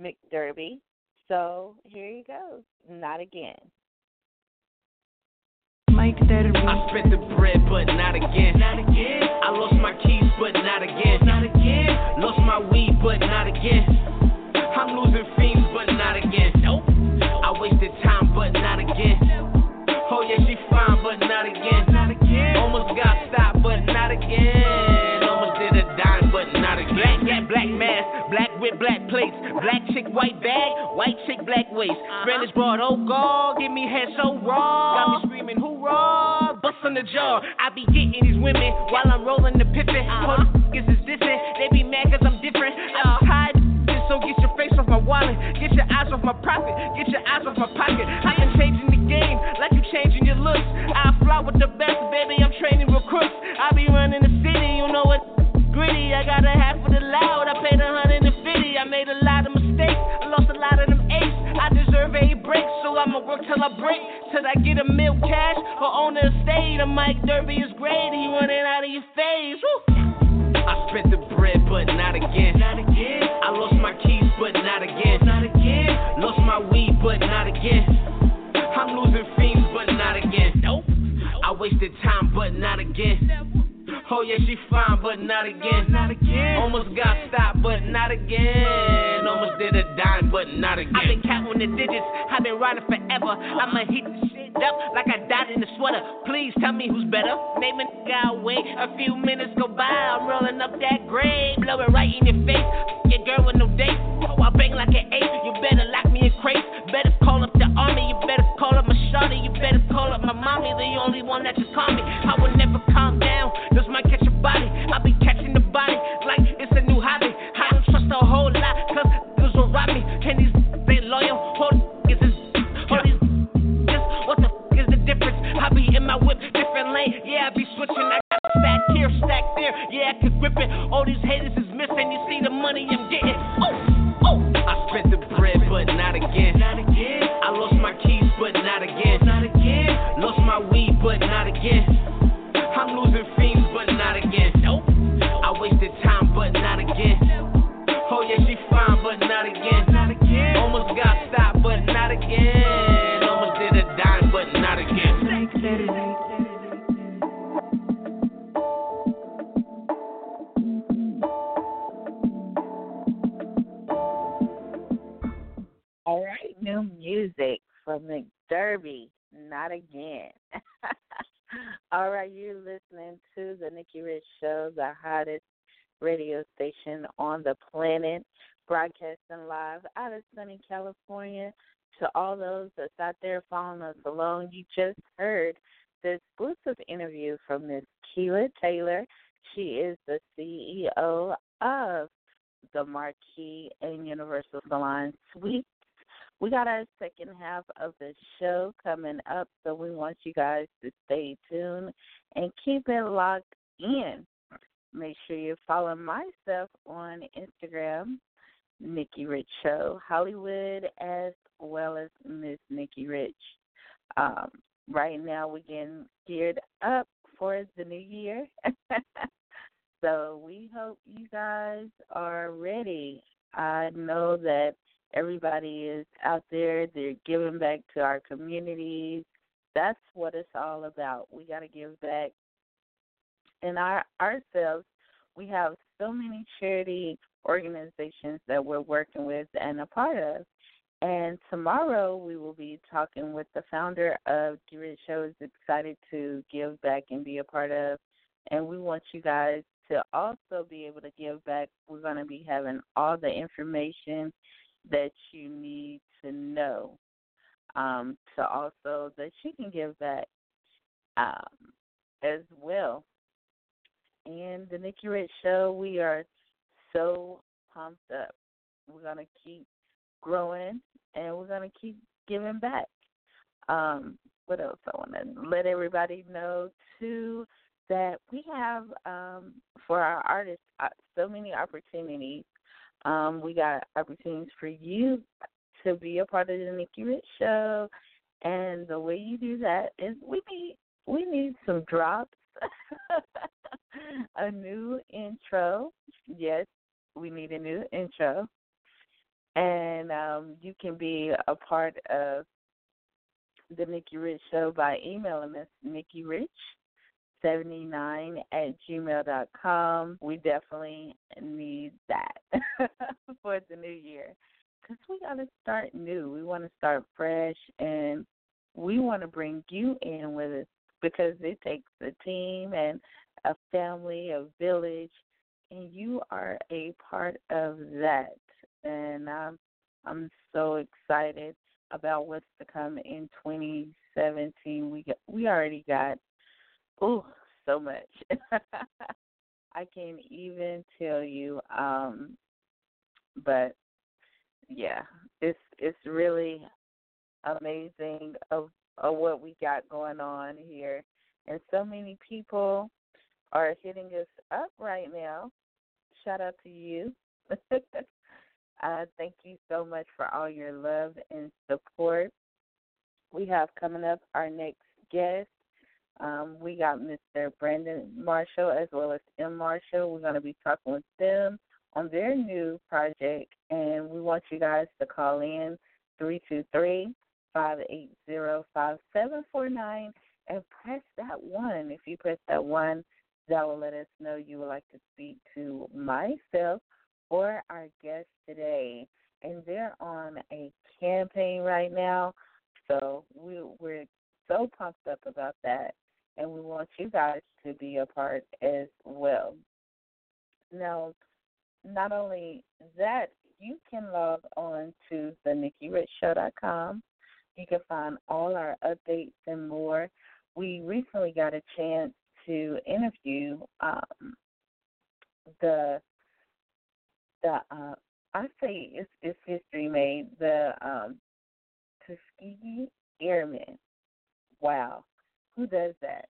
McDerby. So here you go. Not again. Mike Derby. I spent the bread, but not again. Not again. I lost my keys, but not again. Not again. Lost my weed, but not again. I'm losing fiends, but not again. Nope. I wasted time, but not again. Oh yeah, she fine, but not again. Not again. Almost got stopped, but not again. Black mask, black with black plates, black chick, white bag, white chick, black waist. Uh-huh. Spanish broad, oh god, give me head so raw. Got me screaming, hoorah, bust on the jaw. I be getting these women while I'm rolling the pippin'. Uh-huh. The niggas is dissing, they be mad cause I'm different. I'm uh-huh. tired, so get your face off my wallet, get your eyes off my profit, get your eyes off my pocket. I've been changing the game like you changing your looks. I fly with the best, baby, I'm training recruits. I be running the city, you know what? Gritty, I got a half of the loud. I paid a hundred and fifty. I made a lot of mistakes. I lost a lot of them eights. I deserve a break, so I'ma work till I break. Till I get a mil cash or own the estate. A Mike Derby is great, you running out of your phase. Woo. I spent the bread, but not again. Not again. I lost my keys, but not again. Not again. Lost my weed, but not again. I'm losing fiends, but not again. Nope. I wasted time, but not again. Oh yeah, she fine, but not again. Not again. Almost got stopped, but not again. Almost did a dime, but not again. I've been counting the digits, I've been riding forever. I'ma heat the shit up like I died in the sweater. Please tell me who's better. Name a nigga, wait. A few minutes go by, I'm rolling up that grave, blow it right in your face. Your girl with no date. Oh, I bang like an eight. You better lock me in crates. Better call up the army. You better call up my shawty. You better call up my mommy. The only one that you call all those that's out there following us along, you just heard the exclusive interview from Miss Kela Taylor. She is the CEO of the Marke and Universal Salon Suite we got our second half of the show coming up, so we want you guys to stay tuned and keep it locked in. Make sure you follow myself on Instagram, Nikki Rich Show, Hollywood, as well as Miss Nikki Rich. Um, right now, we're getting geared up for the new year. so we hope you guys are ready. I know that everybody is out there. They're giving back to our communities. That's what it's all about. We got to give back. And our ourselves, we have so many charity organizations that we're working with and a part of. And tomorrow we will be talking with the founder of Grit Show is excited to give back and be a part of. And we want you guys to also be able to give back. We're going to be having all the information that you need to know um, to also that you can give back um, as well. And the Nikki Rich Show, we are so pumped up. We're going to keep growing and we're going to keep giving back. Um, what else I want to let everybody know too that we have um, for our artists uh, so many opportunities um, we got opportunities for you to be a part of the Nikki Rich Show, and the way you do that is we need we need some drops, a new intro. Yes, we need a new intro, and um, you can be a part of the Nikki Rich Show by emailing us Nikki Rich 79 at gmail dot com. We definitely need that for the new year because we got to start new. We want to start fresh and we want to bring you in with us because it takes a team and a family, a village, and you are a part of that. And I'm, I'm so excited about what's to come in 2017. We got, we already got Oh, so much. I can't even tell you. Um, but yeah, it's it's really amazing of of what we got going on here, and so many people are hitting us up right now. Shout out to you. uh, thank you so much for all your love and support. We have coming up our next guest Um, we got Mr. Brandon Marshall as well as M. Marshall. We're going to be talking with them on their new project, and we want you guys to call in three two three five eight zero five seven four nine and press that one. If you press that one, that will let us know you would like to speak to myself or our guest today. And they're on a campaign right now, so we, we're so pumped up about that, and we want you guys to be a part as well. Now, not only that, you can log on to the NikkiRichShow.com. You can find all our updates and more. We recently got a chance to interview um, the the uh, I say it's it's history made the um, Tuskegee Airmen. Wow, who does that?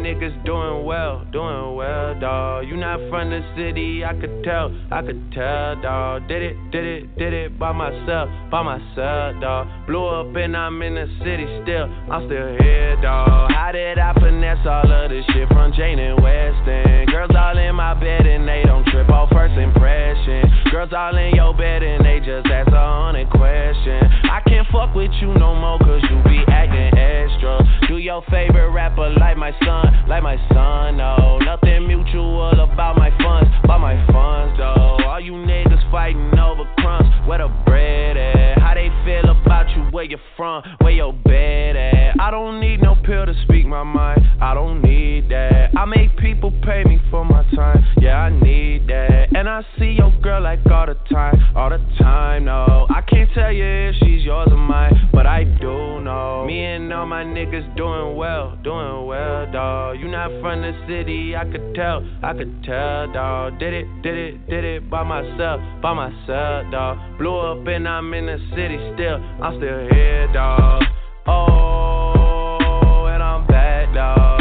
Niggas doing well, doing well, dawg. You not from the city, I could tell, I could tell, dawg. Did it, did it, did it by myself, by myself, dawg. Blew up and I'm in the city still, I'm still here, dawg. How did I finesse all of this shit from Jane and Weston? Girls all in my bed and they don't trip off first impression. Girls all in your bed and they just ask a hundred questions. I fuck with you no more cause you be acting extra. Do your favorite rapper like my son, like my son, no. Nothing mutual about my funds, about my funds, though. All you niggas fighting over crumbs, where the bread at? How they feel about you, where you from, where your bed at? I don't need no pill to speak my mind, I don't need that. I make people pay me for my time, yeah, I need that. And I see your girl like all the time, all the time, no. I can't tell you if she's yours or but I do know. Me and all my niggas doing well, doing doing well, dawg. You not from the city, I could tell, I could tell, dawg. Did it, did it, did it by myself, by myself, dawg. Blew up and I'm in the city still, I'm still here, dawg. Oh, and I'm back, dawg.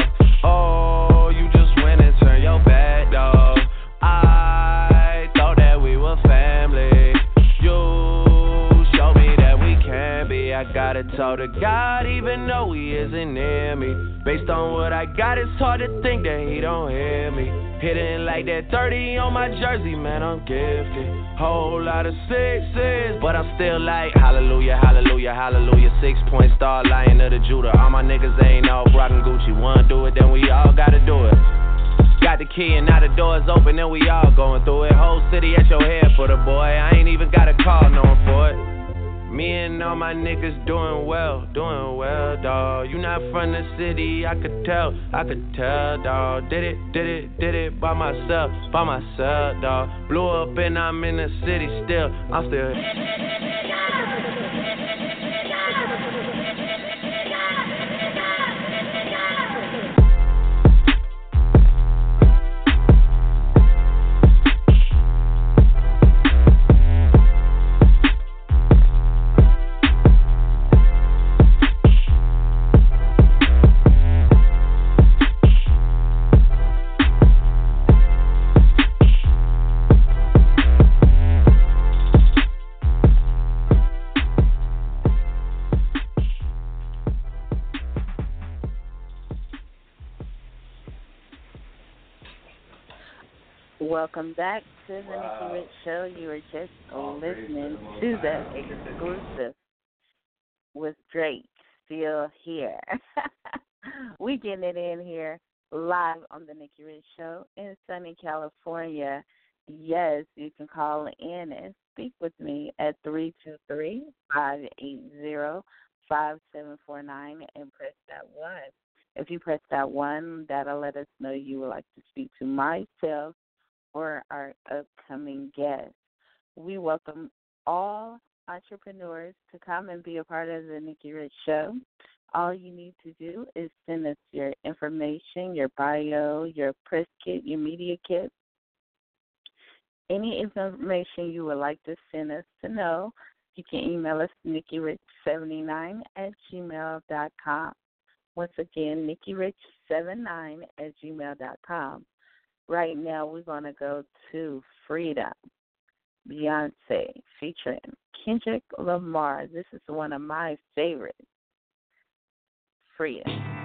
I talk to God, even though He isn't near me. Based on what I got, it's hard to think that he don't hear me. Hitting like that 30 on my jersey, man, I'm gifted. Whole lot of sixes, but I'm still like, hallelujah, hallelujah, hallelujah. Six point star, lion of the Judah. All my niggas ain't all rockin' Gucci. Wanna do it, then we all gotta do it. Got the key and now the door's open and we all going through it. Whole city at your head for the boy. I ain't even got a call no one for it. Me and all my niggas doing well, doing well, dawg. You not from the city, I could tell, I could tell, dawg. Did it, did it, did it by myself, by myself, dawg. Blew up and I'm in the city still, I'm still. Welcome back to the wow. Nikki Rich Show. You are just oh, listening to the exclusive with Drake still here. we getting it in here live on the Nikki Rich Show in sunny California. Yes, you can call in and speak with me at three two three five eight zero 5749 and press that one. If you press that one, that'll let us know you would like to speak to myself or our upcoming guest. We welcome all entrepreneurs to come and be a part of the Nikki Rich Show. All you need to do is send us your information, your bio, your press kit, your media kit, any information you would like to send us to know. You can email us nikkirich79 at gmail.com. Once again, nikkirich79 at gmail.com. Right now, we're going to go to Freedom, Beyonce, featuring Kendrick Lamar. This is one of my favorites. Freedom.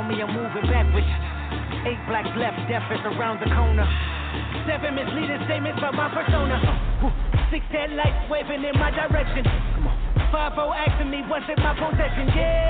tell me I'm moving backwards. Eight blacks left, death is around the corner. Seven misleading statements about my persona. Six headlights waving in my direction. Five O asking me what's in my possession. Yeah.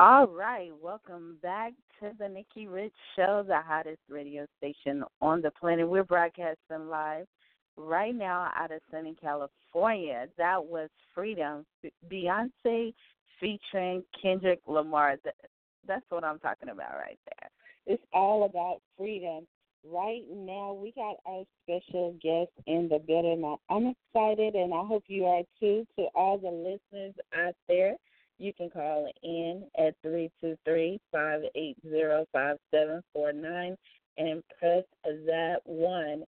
All right, welcome back to the Nikki Rich Show, the hottest radio station on the planet. We're broadcasting live right now out of sunny California. That was Freedom, Beyonce featuring Kendrick Lamar. That's what I'm talking about right there. It's all about freedom. Right now, we got our special guest in the building. I'm excited, and I hope you are too. To all the listeners out there, you can call in at 323-580-5749 and press that one.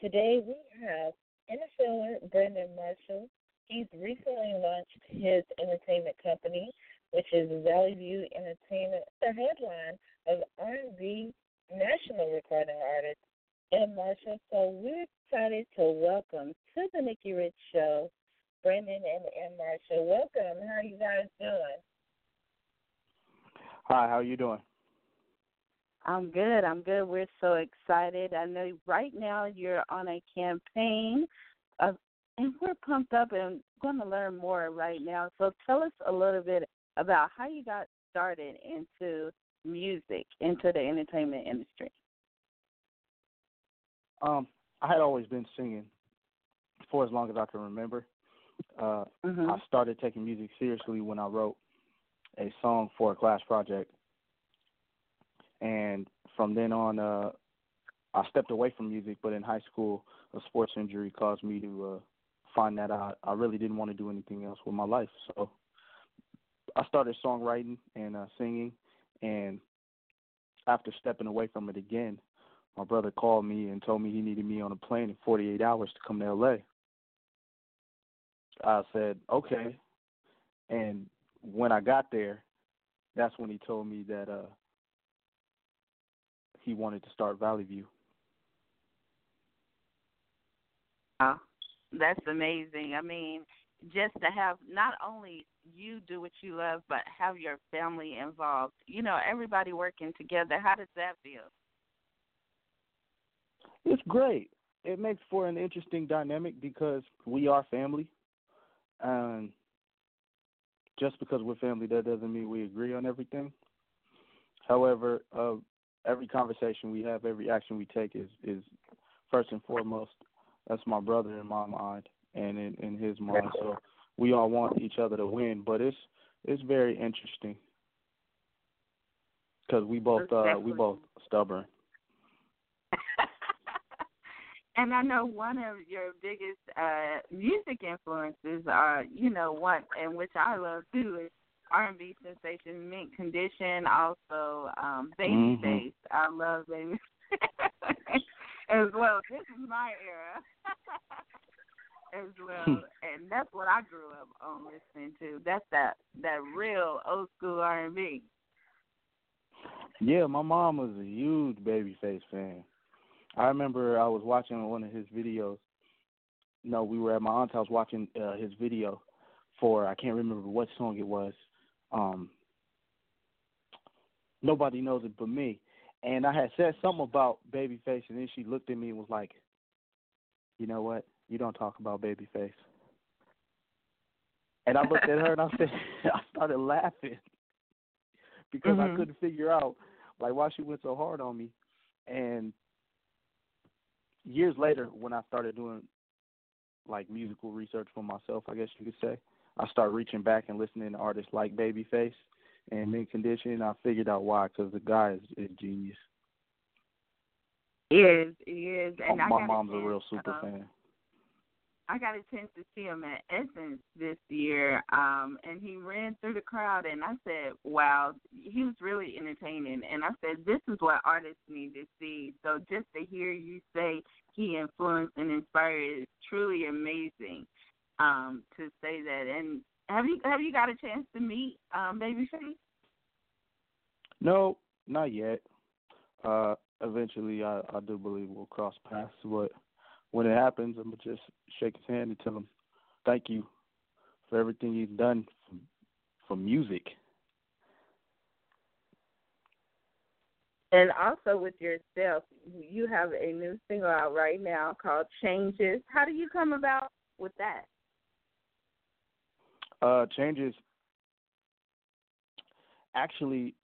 Today we have NFL Brandon Marshall. He's recently launched his entertainment company, which is Valley View Entertainment, the headline of R&B national recording artist M. Marshall. So we're excited to welcome to the Nikki Rich Show Brandon and, M. Marshall. Welcome. How are you guys doing? Hi, how are you doing? I'm good. I'm good. We're so excited. I know right now you're on a campaign of and we're pumped up and going to learn more right now. So tell us a little bit about how you got started into music, into the entertainment industry. Um, I had always been singing for as long as I can remember. Uh, mm-hmm. I started taking music seriously when I wrote a song for a class project, and from then on, uh, I stepped away from music. But in high school, a sports injury caused me to uh, find that I I really didn't want to do anything else with my life. So I started songwriting and uh, singing, and after stepping away from it again, my brother called me and told me he needed me on a plane in 48 hours to come to LA. I said, okay. And when I got there, that's when he told me that uh he wanted to start Valley View. Oh, that's amazing. I mean, just to have not only you do what you love, but have your family involved. You know, everybody working together. How does that feel? It's great. It makes for an interesting dynamic because we are family. And just because we're family, that doesn't mean we agree on everything. However, uh, every conversation we have, every action we take is is first and foremost. That's my brother in my mind and in, in his mind. So we all want each other to win, but it's it's very interesting because we both uh, we both stubborn. And I know one of your biggest uh music influences are, you know, one and which I love too is R and B sensation Mint Condition, also um Babyface. Mm-hmm. I love Baby as well. This is my era. as well, and that's what I grew up on listening to. That's that that real old school R and B. Yeah, my mom was a huge Babyface fan. I remember I was watching one of his videos. No, we were at my aunt's house watching uh, his video for I can't remember what song it was. Um, nobody knows it but me. And I had said something about Babyface, and then she looked at me and was like, "You know what? You don't talk about Babyface." And I looked at her and I said, I started laughing because mm-hmm. I couldn't figure out like why she went so hard on me. And years later, when I started doing like musical research for myself, I guess you could say, I started reaching back and listening to artists like Babyface and Mint Condition. I figured out why, because the guy is, is genius. He is, he is, and oh, my, my mom's a real super fan. I got a chance to see him at Essence this year, um, and he ran through the crowd, and I said, "Wow, he was really entertaining." And I said, "This is what artists need to see." So just to hear you say he influenced and inspired is truly amazing. Um, to say that, and have you have you got a chance to meet um, Babyface? No, not yet. Uh, eventually, I, I do believe we'll cross paths, but when it happens, I'm gonna just shake his hand and tell him thank you for everything he's done for, for music. And also with yourself, you have a new single out right now called Changes. How do you come about with that? Uh, Changes. actually,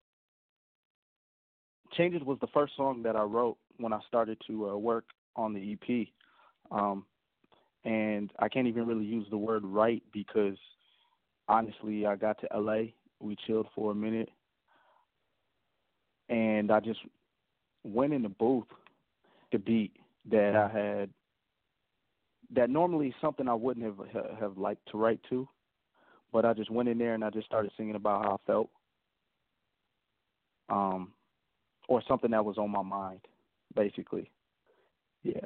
Changes was the first song that I wrote when I started to uh, work on the EP. Um, and I can't even really use the word write because honestly, I got to LA. We chilled for a minute, and I just went in the booth to beat that I had that normally something I wouldn't have have liked to write to, but I just went in there and I just started singing about how I felt, um, or something that was on my mind, basically. Yeah,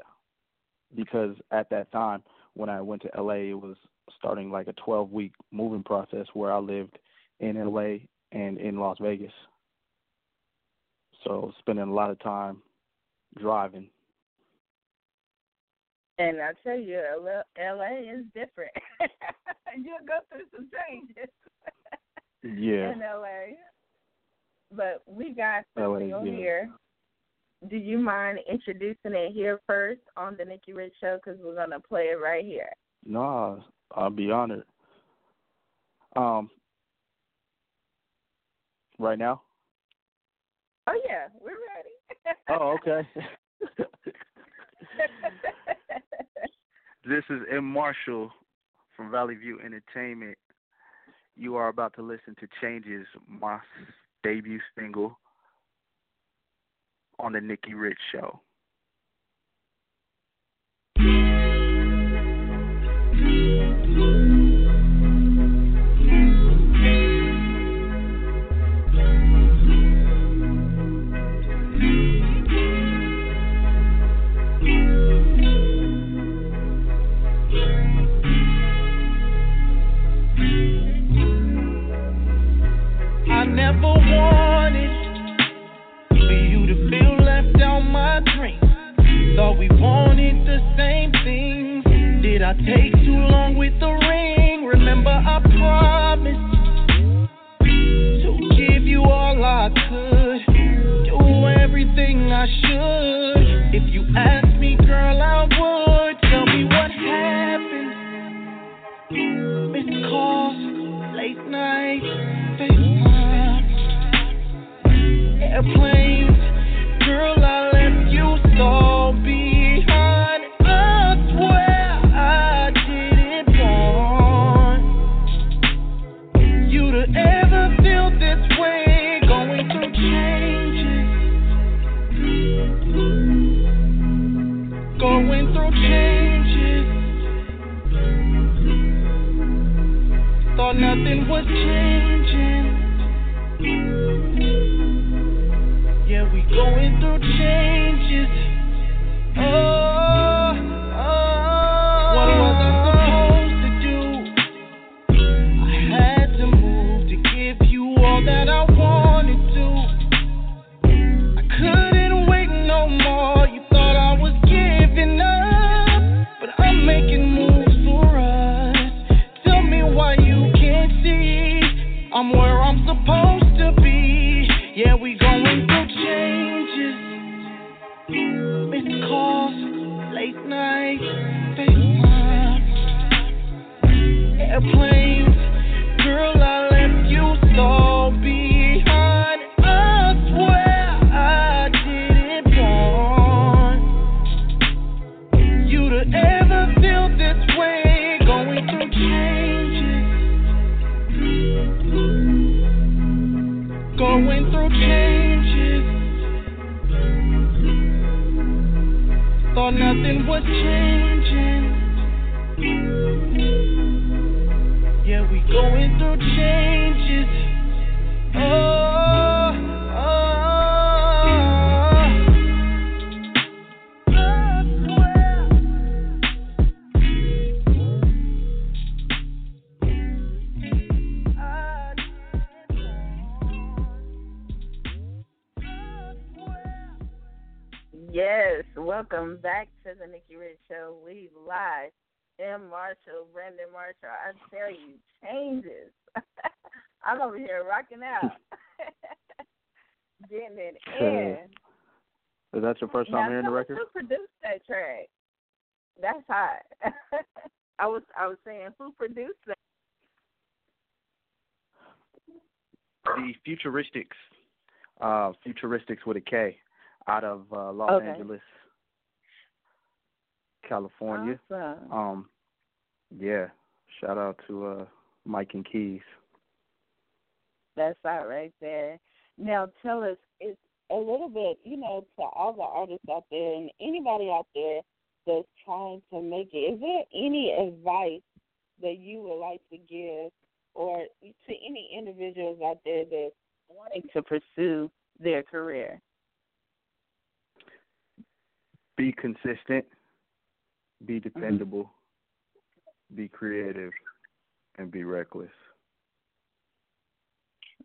because at that time when I went to LA, it was starting like a 12 week moving process where I lived in LA and in Las Vegas. So spending a lot of time driving and I tell you, LA is different. You'll go through some changes. yeah. In LA. But we got LA, something yeah. here. Do you mind introducing it here first on the Nikki Rich Show? Because we're going to play it right here. No, I'll be honored. Um, right now? Oh, yeah, we're ready. oh, okay. This is M. Marshall from Valley View Entertainment. You are about to listen to Changes, my debut single on the Nikki Rich Show. Yes, welcome back to the Nikki Rich Show. We live. M. Marshall, Brandon Marshall. I tell you, changes. I'm over here rocking out, getting it in. Is that your first time now, hearing the record? Who produced that track? That's hot. I was I was saying who produced that. the Futuristics, uh, Futuristics with a K, out of uh, Los Okay. Angeles, California. Awesome. Um, yeah. Shout out to uh, Mike and Keys. That's out right there. Now tell us, it's a little bit, you know, to all the artists out there and anybody out there that's trying to make it. Is there any advice that you would like to give, or to any individuals out there that's wanting to pursue their career? Be consistent. Be dependable. Be creative, and be reckless.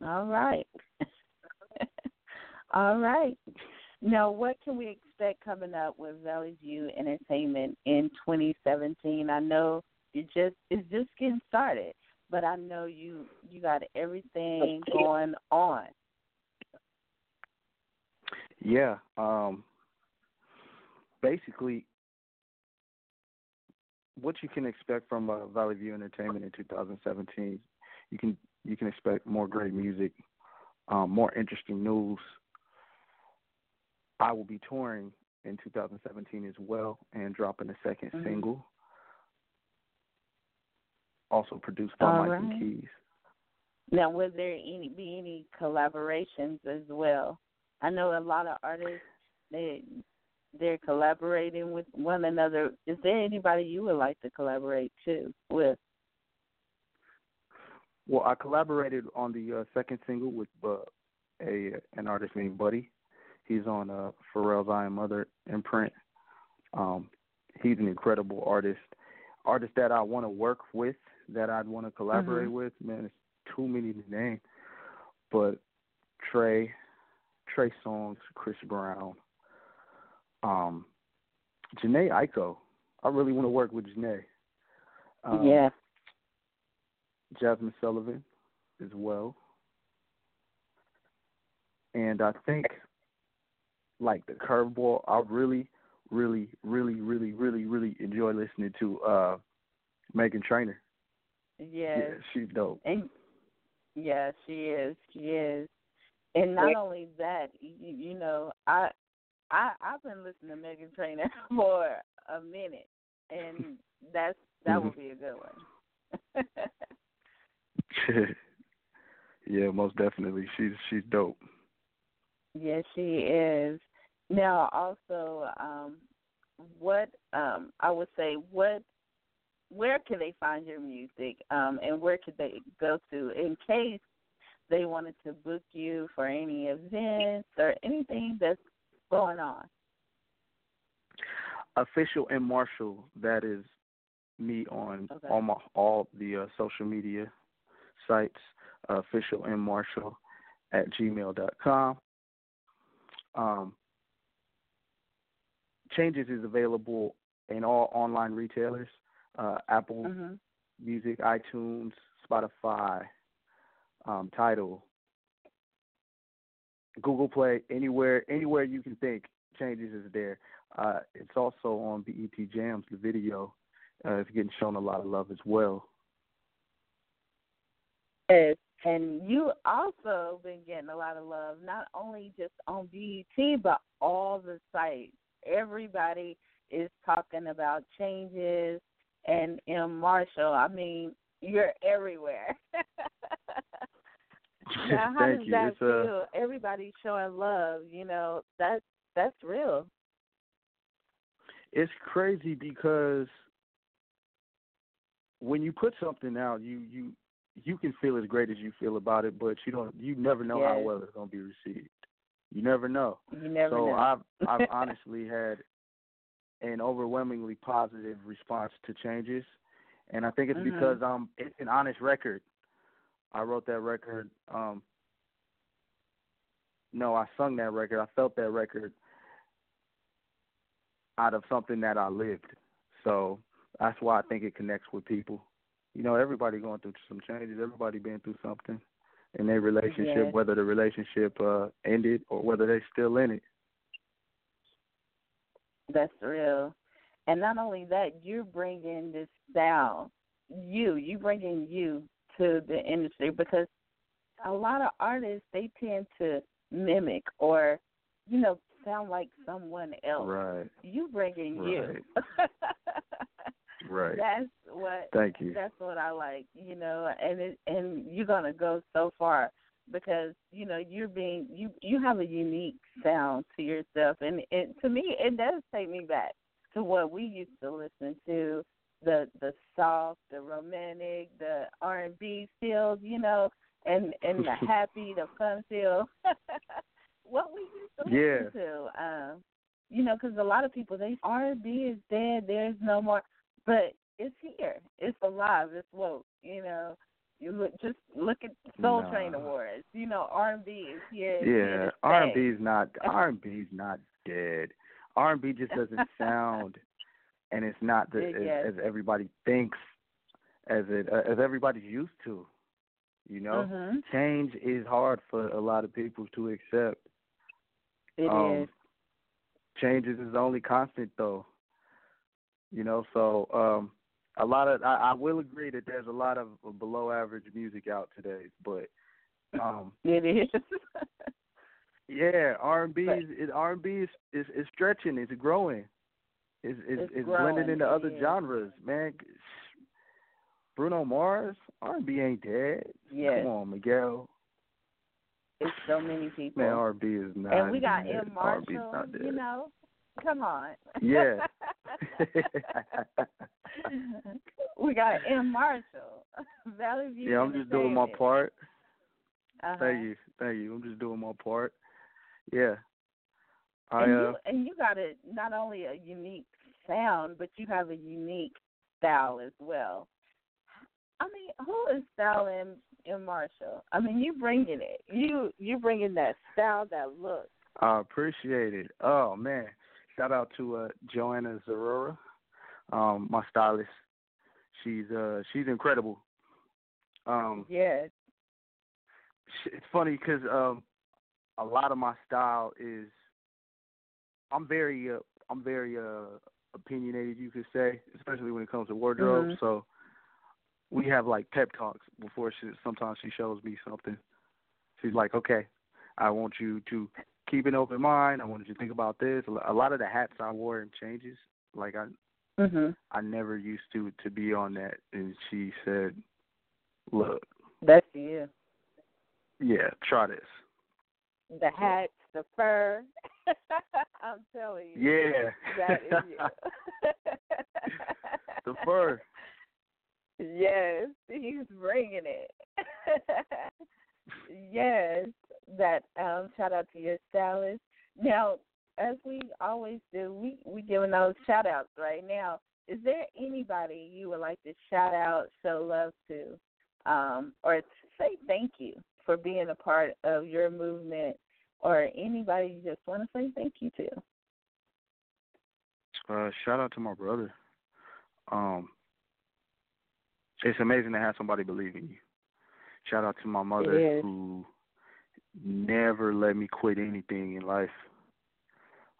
All right. All right. Now, what can we expect coming up with Valley View Entertainment in 2017? I know you just it's just getting started, but I know you you got everything going on. Yeah. Um, basically, what you can expect from uh, Valley View Entertainment in 2017, you can you can expect more great music, um, more interesting news. I will be touring in 2017 as well and dropping a 2nd Mhm. single, also produced by All Mike and. Keys. Now, will there any be any collaborations as well? I know a lot of artists they they're collaborating with one another. Is there anybody you would like to collaborate too with? Well, I collaborated on the uh, second single with uh, a an artist named Buddy. He's on uh, Pharrell's I Am Other imprint. Um, he's an incredible artist. Artist that I want to work with, that I'd want to collaborate Mhm. with. Man, it's too many to name. But Trey, Trey Songz, Chris Brown, um, Jhené Aiko. I really want to work with Jhené. Um, yeah. Jazmine Sullivan as well. And I think like the curveball, I really, really, really, really, really, really enjoy listening to uh Meghan Trainor. Yes. Yeah, she's dope. And yeah, she is. She is. And not only that, you, you know, I I I've been listening to Meghan Trainor for a minute, and that's that would be a good one. yeah, most definitely. She's she's dope. yes, she is. Now, also, um, what um I would say, what where can they find your music, um, and where could they go to in case they wanted to book you for any events or anything that's going on? Official M. Marshall, that is me on Okay. all my all the uh, social media sites. Uh, official M. Marshall at gmail dot com. Um, Changes is available in all online retailers, uh, Apple Mm-hmm. Music, iTunes, Spotify, um, Tidal, Google Play, anywhere anywhere you can think. Changes is there. Uh, it's also on BET Jams, the video. Uh, it's getting shown a lot of love as well. Yes, and you also been getting a lot of love, not only just on BET, but all the sites. Everybody is talking about changes and M. Marshall. I mean, you're everywhere. now, how Thank does you. that It's, uh, feel? Everybody's showing love. You know, that's that's real. it's crazy because when you put something out, you you you can feel as great as you feel about it, but you don't you never know how well it's gonna be received. You never know. You never so know. I've I've honestly had an overwhelmingly positive response to changes, and I think it's Mhm. because um it's an honest record. I wrote that record. Um, no, I sung that record. I felt that record out of something that I lived. So that's why I think it connects with people. You know, everybody going through some changes. Everybody been through something in their relationship, Yes. whether the relationship uh ended or whether they're still in it. That's real. And not only that, you're bringing this sound, you, you bringing you to the industry because a lot of artists they tend to mimic or you know sound like someone else. Right. You bringing you. Right. That's what. Thank you. That's what I like. You know, and it, and you're gonna go so far because you know you're being you you have a unique sound to yourself, and it to me it does take me back to what we used to listen to the the soft, the romantic, the R and B feels, you know, and and the happy, the fun feel. what we used to listen to, um, you know, because a lot of people they R and B is dead. There's no more, but it's here. It's alive. It's woke. You know. You look, just look at Soul Train Awards. You know, R and B is here. Yeah, R and. B is not R and B is not dead. R and B just doesn't sound, and it's not the, as, as everybody thinks, as it uh, as everybody's used to. You know, Mhm. change is hard for a lot of people to accept. It is. um, Change is the only constant, though. You know, so um, a lot of I, I will agree that there's a lot of below average music out today, but um, It is. Yeah, R and B is R and B is, is is stretching, it's growing, it's it's, It's it's growing, blending into other is. genres, man. Bruno Mars, R and B ain't dead. Yes. Come on, Miguel. it's so many people. Man, R and B is not. and we got dead. M. Marshall, not dead. you know. Come on. Yeah. we got M. Marshall. Valley View. yeah, I'm just doing my part. Uh-huh. Thank you, thank you. I'm just doing my part. Yeah. I and uh you and you got a not only a unique sound, but you have a unique style as well. I mean, who is style in in Marshall? I mean, you bringing it. You you bringing that style, that look. I appreciate it. Oh man, shout out to uh, Joanna Zarora, um, my stylist. She's uh she's incredible. Um, Yeah. it's funny because um, a lot of my style is I'm very uh, I'm very uh opinionated, you could say, especially when it comes to wardrobe. Mhm. So we have like pep talks before she. Sometimes she shows me something. She's like, "Okay, I want you to keep an open mind. I want you to think about this." A lot of the hats I wore in changes. Like I, Mhm. I never used to to be on that. And she said, "Look, That's you. yeah, try this." The hats, the fur. I'm telling you. Yeah. That is you. the fur. Yes, he's bringing it. yes, that um shout out to your stylist. Now, as we always do, we we giving those shout outs right now. Is there anybody you would like to shout out, show love to, um, or say thank you for being a part of your movement, or anybody you just want to say thank you to? Uh, shout out to my brother. Um, it's amazing to have somebody believe in you. Shout out to my mother who never let me quit anything in life.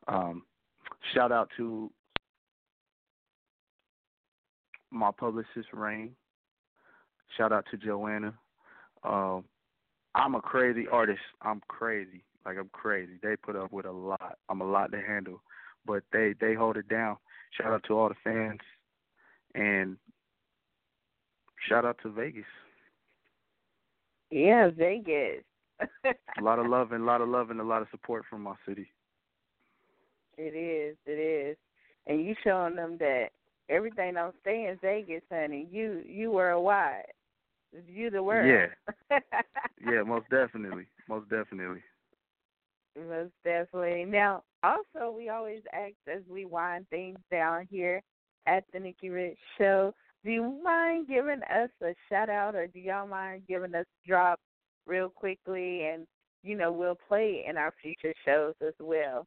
Um, shout out to my publicist Rain. Shout out to Joanna. Um, I'm a crazy artist. I'm crazy. Like I'm crazy. They put up with a lot. I'm a lot to handle, but they they hold it down. Shout out to all the fans, and shout out to Vegas. Yeah, Vegas. A lot of love and a lot of love and a lot of support from my city. It is, it is. And you showing them that everything don't stay in Vegas, honey. You you worldwide. You the world. Yeah. Yeah, most definitely, most definitely. Most definitely. Now, also, we always ask as we wind things down here at the Nikki Rich Show. Do you mind giving us a shout out, or do y'all mind giving us a drop real quickly, and you know we'll play in our future shows as well.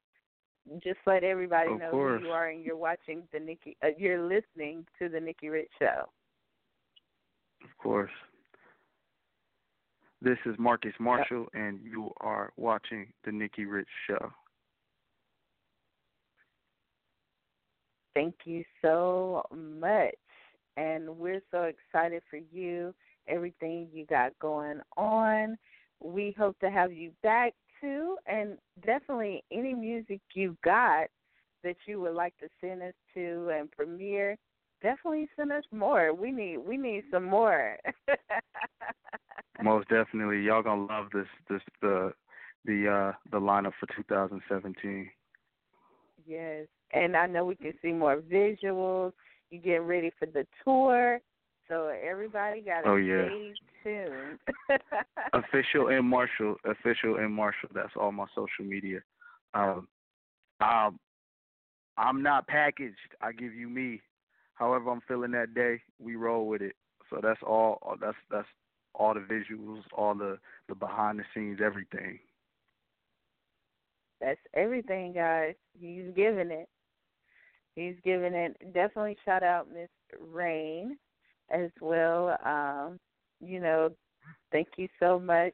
Just let everybody Of know course. who you are, and you're watching the Nikki. Uh, you're listening to the Nikki Rich Show. Of course. This is Marcus Marshall, and you are watching the Nikki Rich Show. Thank you so much. And we're so excited for you, everything you got going on. we hope to have you back too, and definitely any music you got that you would like to send us to and premiere. Definitely send us more. We need we need some more. Most definitely, y'all gonna love this this the the uh the lineup for 2017. Yes, and I know we can see more visuals. You get ready for the tour, so everybody got to Oh, yeah. stay tuned. official M. Marshall, official M. Marshall. That's all my social media. Um, um, I'm not packaged. I give you me. However I'm feeling that day, we roll with it. So that's all. That's that's all the visuals, all the the behind the scenes, everything. That's everything, guys. He's giving it. He's giving it. Definitely shout out Miss Rain as well. Um, you know, thank you so much,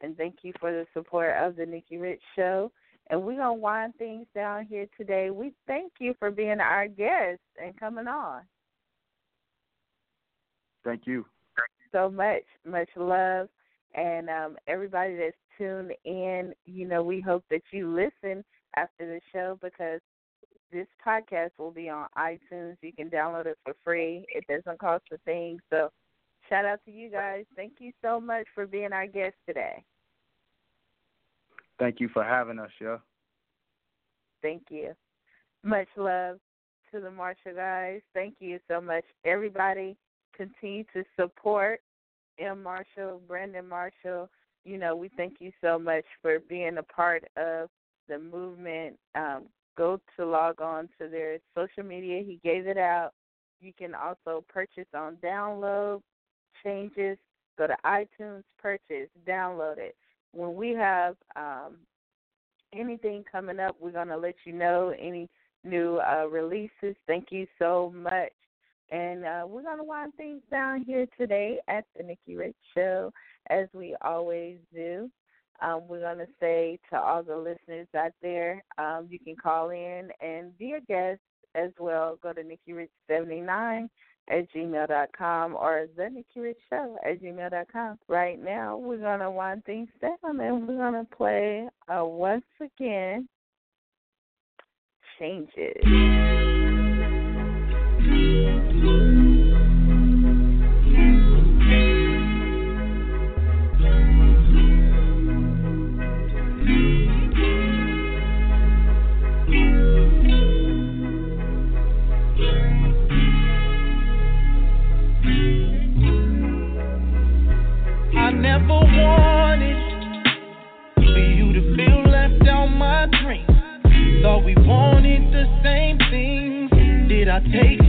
and thank you for the support of the Nikki Rich Show. And we're gonna wind things down here today. We thank you for being our guest and coming on. Thank you. So much, much love, and um, everybody that's tuned in. You know, we hope that you listen after the show because this podcast will be on iTunes. You can download it for free. It doesn't cost a thing. So, shout out to you guys. Thank you so much for being our guest today. Thank you for having us, yeah. Thank you. Much love to the Marshall guys. Thank you so much. Everybody continue to support M. Marshall, Brandon Marshall. You know, we thank you so much for being a part of the movement. Um, go to log on to their social media. He gave it out. You can also purchase on download changes. Go to iTunes, purchase, download it. When we have um, anything coming up, we're going to let you know any new uh, releases. Thank you so much. And uh, we're going to wind things down here today at the Nikki Rich Show, as we always do. Um, we're going to say to all the listeners out there, um, you can call in and be a guest as well. Go to NikkiRich79 at gmail.com or the Nikki Rich Show at gmail.com. Right now, we're going to wind things down and we're going to play uh, once again Changes. Never wanted for you to feel left out my dreams. Thought we wanted the same things. Did I take